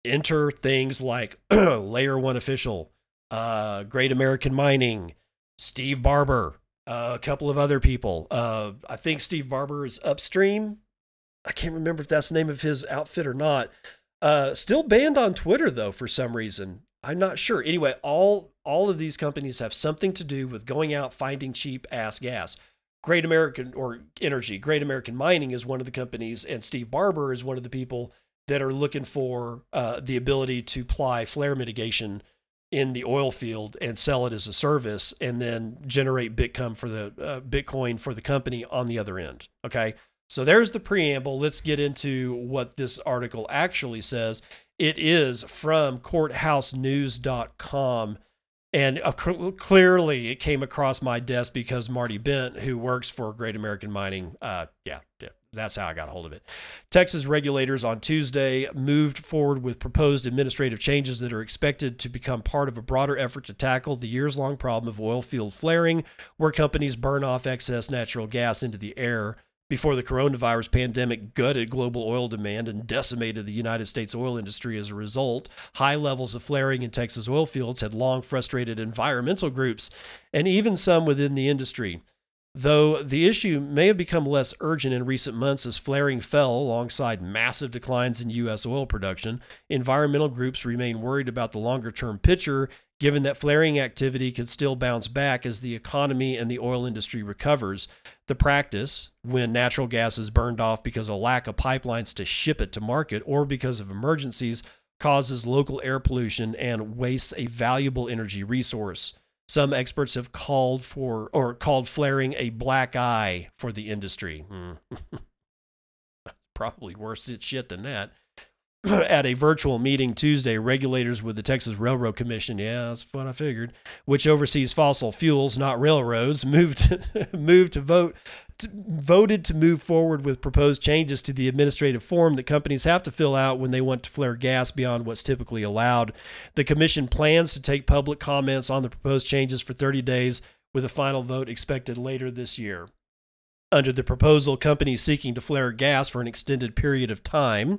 enter things like *clears throat* Layer One Official, uh, Great American Mining, Steve Barbour, uh, a couple of other people. Uh, I think Steve Barbour is upstream. I can't remember if that's the name of his outfit or not. Uh, still banned on Twitter though for some reason. I'm not sure. Anyway, all all of these companies have something to do with going out finding cheap ass gas. Great American or Energy, Great American Mining is one of the companies, and Steve Barbour is one of the people that are looking for uh, the ability to apply flare mitigation in the oil field and sell it as a service, and then generate Bitcoin for the uh, Bitcoin for the company on the other end. Okay, so there's the preamble. Let's get into what this article actually says. It is from courthousenews.com. And uh, clearly, it came across my desk because Marty Bent, who works for Great American Mining, uh, yeah, yeah, that's how I got a hold of it. Texas regulators on Tuesday moved forward with proposed administrative changes that are expected to become part of a broader effort to tackle the years long problem of oil field flaring, where companies burn off excess natural gas into the air before the coronavirus pandemic gutted global oil demand and decimated the United States oil industry as a result, high levels of flaring in Texas oil fields had long frustrated environmental groups and even some within the industry. Though the issue may have become less urgent in recent months as flaring fell alongside massive declines in U.S. oil production, environmental groups remain worried about the longer term picture, given that flaring activity could still bounce back as the economy and the oil industry recovers. The practice, when natural gas is burned off because of lack of pipelines to ship it to market or because of emergencies, causes local air pollution and wastes a valuable energy resource. Some experts have called for or called flaring a black eye for the industry. Hmm. *laughs* Probably worse shit than that. *laughs* At a virtual meeting Tuesday, regulators with the Texas Railroad Commission, yeah, that's what I figured, which oversees fossil fuels, not railroads, *laughs* moved moved to vote voted to move forward with proposed changes to the administrative form that companies have to fill out when they want to flare gas beyond what's typically allowed. The commission plans to take public comments on the proposed changes for 30 days, with a final vote expected later this year. Under the proposal, companies seeking to flare gas for an extended period of time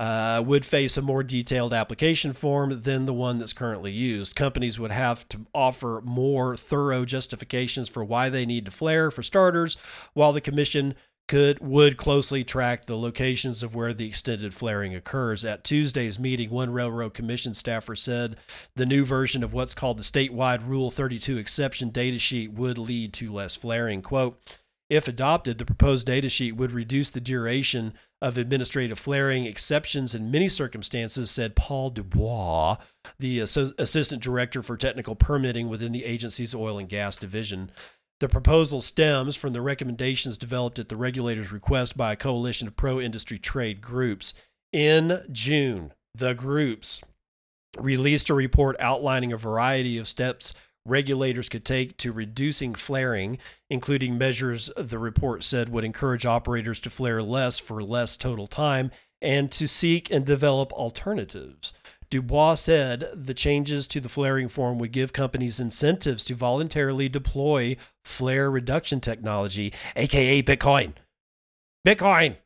uh, would face a more detailed application form than the one that's currently used. Companies would have to offer more thorough justifications for why they need to flare, for starters, while the commission could would closely track the locations of where the extended flaring occurs. At Tuesday's meeting, one railroad commission staffer said the new version of what's called the statewide Rule 32 exception data sheet would lead to less flaring. Quote, if adopted, the proposed data sheet would reduce the duration of administrative flaring exceptions in many circumstances, said Paul Dubois, the Assistant Director for Technical Permitting within the agency's oil and gas division. The proposal stems from the recommendations developed at the regulator's request by a coalition of pro industry trade groups. In June, the groups released a report outlining a variety of steps regulators could take to reducing flaring, including measures the report said would encourage operators to flare less for less total time and to seek and develop alternatives. Dubois said the changes to the flaring form would give companies incentives to voluntarily deploy flare reduction technology, aka Bitcoin. Bitcoin.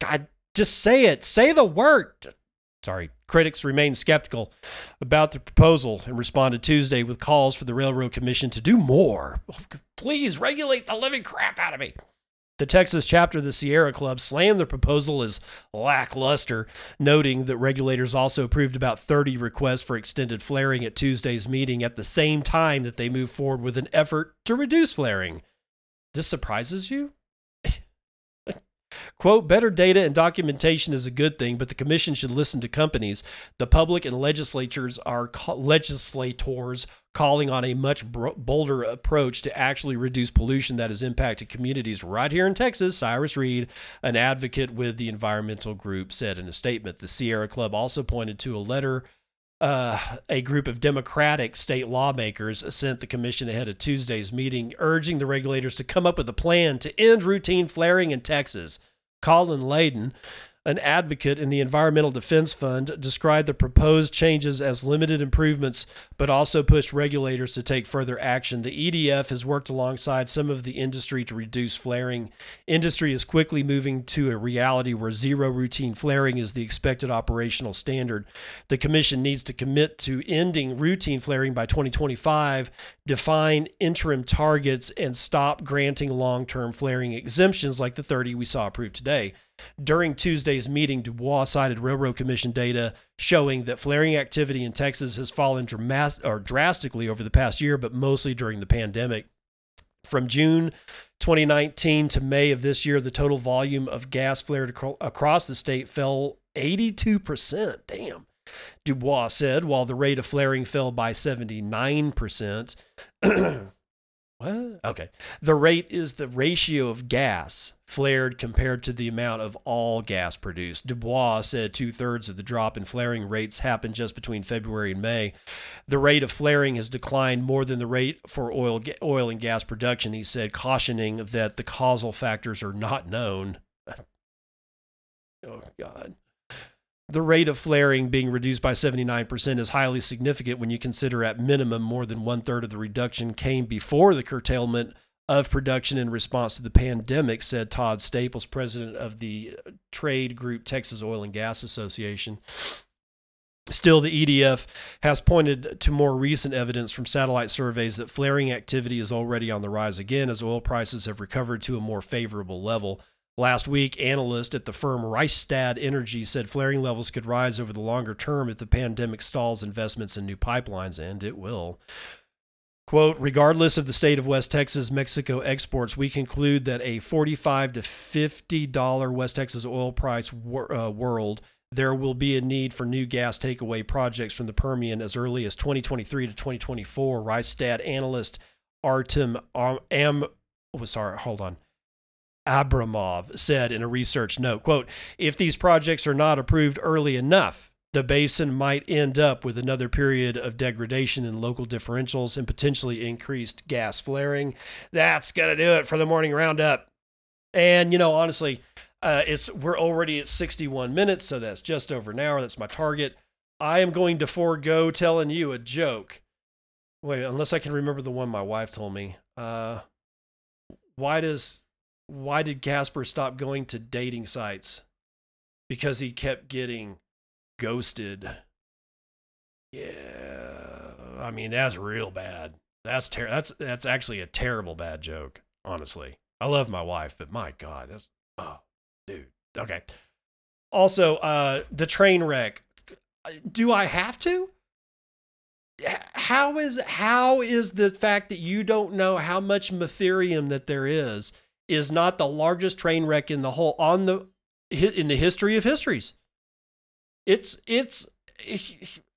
God, just say it. Say the word sorry, critics remain skeptical about the proposal and responded Tuesday with calls for the Railroad Commission to do more. Please regulate the living crap out of me. The Texas chapter of the Sierra Club slammed the proposal as lackluster, noting that regulators also approved about 30 requests for extended flaring at Tuesday's meeting at the same time that they moved forward with an effort to reduce flaring. This surprises you? Quote, better data and documentation is a good thing, but the commission should listen to companies. The public and legislatures are legislators calling on a much bolder approach to actually reduce pollution that has impacted communities right here in Texas. Cyrus Reed, an advocate with the environmental group, said in a statement. The Sierra Club also pointed to a letter uh, a group of Democratic state lawmakers sent the commission ahead of Tuesday's meeting, urging the regulators to come up with a plan to end routine flaring in Texas. Colin Leyden, An advocate in the Environmental Defense Fund described the proposed changes as limited improvements, but also pushed regulators to take further action. The EDF has worked alongside some of the industry to reduce flaring. Industry is quickly moving to a reality where zero routine flaring is the expected operational standard. The Commission needs to commit to ending routine flaring by 2025, define interim targets, and stop granting long term flaring exemptions like the 30 we saw approved today. During Tuesday's meeting, Dubois cited Railroad Commission data showing that flaring activity in Texas has fallen dramas- or drastically over the past year, but mostly during the pandemic. From June 2019 to May of this year, the total volume of gas flared acro- across the state fell 82%. Damn. Dubois said, while the rate of flaring fell by 79%. *clears throat* What? Okay. The rate is the ratio of gas flared compared to the amount of all gas produced. Dubois said two thirds of the drop in flaring rates happened just between February and May. The rate of flaring has declined more than the rate for oil, oil and gas production, he said, cautioning that the causal factors are not known. *laughs* Oh, God. The rate of flaring being reduced by 79% is highly significant when you consider, at minimum, more than one third of the reduction came before the curtailment of production in response to the pandemic, said Todd Staples, president of the uh, trade group Texas Oil and Gas Association. Still, the EDF has pointed to more recent evidence from satellite surveys that flaring activity is already on the rise again as oil prices have recovered to a more favorable level. Last week, analysts at the firm Rystad Energy said flaring levels could rise over the longer term if the pandemic stalls investments in new pipelines, and it will. Quote, regardless of the state of West Texas Mexico exports, we conclude that a 45 to $50 West Texas oil price wor- uh, world, there will be a need for new gas takeaway projects from the Permian as early as 2023 to 2024. Rystad analyst Artem Am, oh, sorry, hold on. Abramov said in a research note, quote, if these projects are not approved early enough, the basin might end up with another period of degradation in local differentials and potentially increased gas flaring. That's going to do it for the morning roundup. And you know, honestly, uh, it's we're already at 61 minutes, so that's just over an hour. That's my target. I am going to forego telling you a joke. Wait, unless I can remember the one my wife told me. Uh, why does why did Casper stop going to dating sites? Because he kept getting ghosted. Yeah, I mean that's real bad. That's ter- that's that's actually a terrible bad joke. Honestly, I love my wife, but my God, that's oh, dude. Okay. Also, uh, the train wreck. Do I have to? How is how is the fact that you don't know how much Motherium that there is? Is not the largest train wreck in the whole on the in the history of histories. It's it's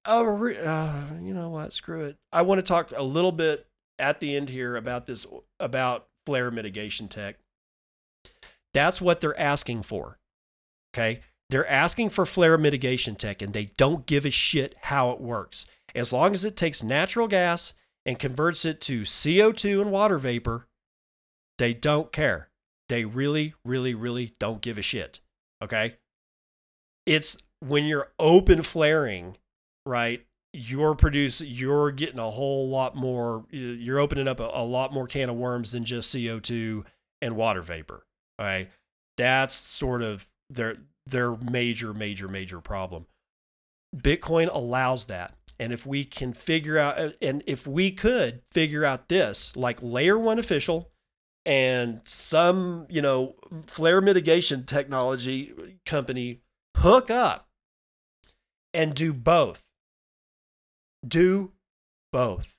uh, you know what? Screw it. I want to talk a little bit at the end here about this about flare mitigation tech. That's what they're asking for. Okay? They're asking for flare mitigation tech and they don't give a shit how it works. As long as it takes natural gas and converts it to CO2 and water vapor, they don't care. They really, really, really don't give a shit. Okay. It's when you're open flaring, right? You're producing, you're getting a whole lot more, you're opening up a, a lot more can of worms than just CO2 and water vapor. All right. That's sort of their, their major, major, major problem. Bitcoin allows that. And if we can figure out, and if we could figure out this, like layer one official, and some, you know, flare mitigation technology company hook up and do both. Do both.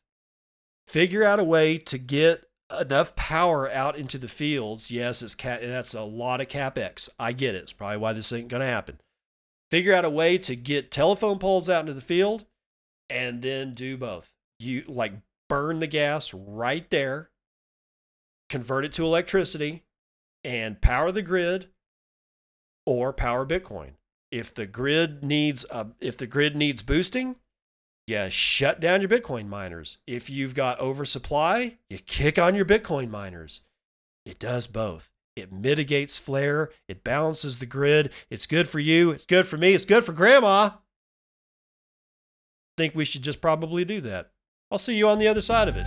Figure out a way to get enough power out into the fields. Yes, it's cap, that's a lot of capex. I get it. It's probably why this ain't going to happen. Figure out a way to get telephone poles out into the field and then do both. You like burn the gas right there convert it to electricity and power the grid or power Bitcoin. If the grid needs a, if the grid needs boosting, you shut down your Bitcoin miners. If you've got oversupply, you kick on your Bitcoin miners. It does both. It mitigates flare, it balances the grid. It's good for you, it's good for me, it's good for grandma. Think we should just probably do that. I'll see you on the other side of it.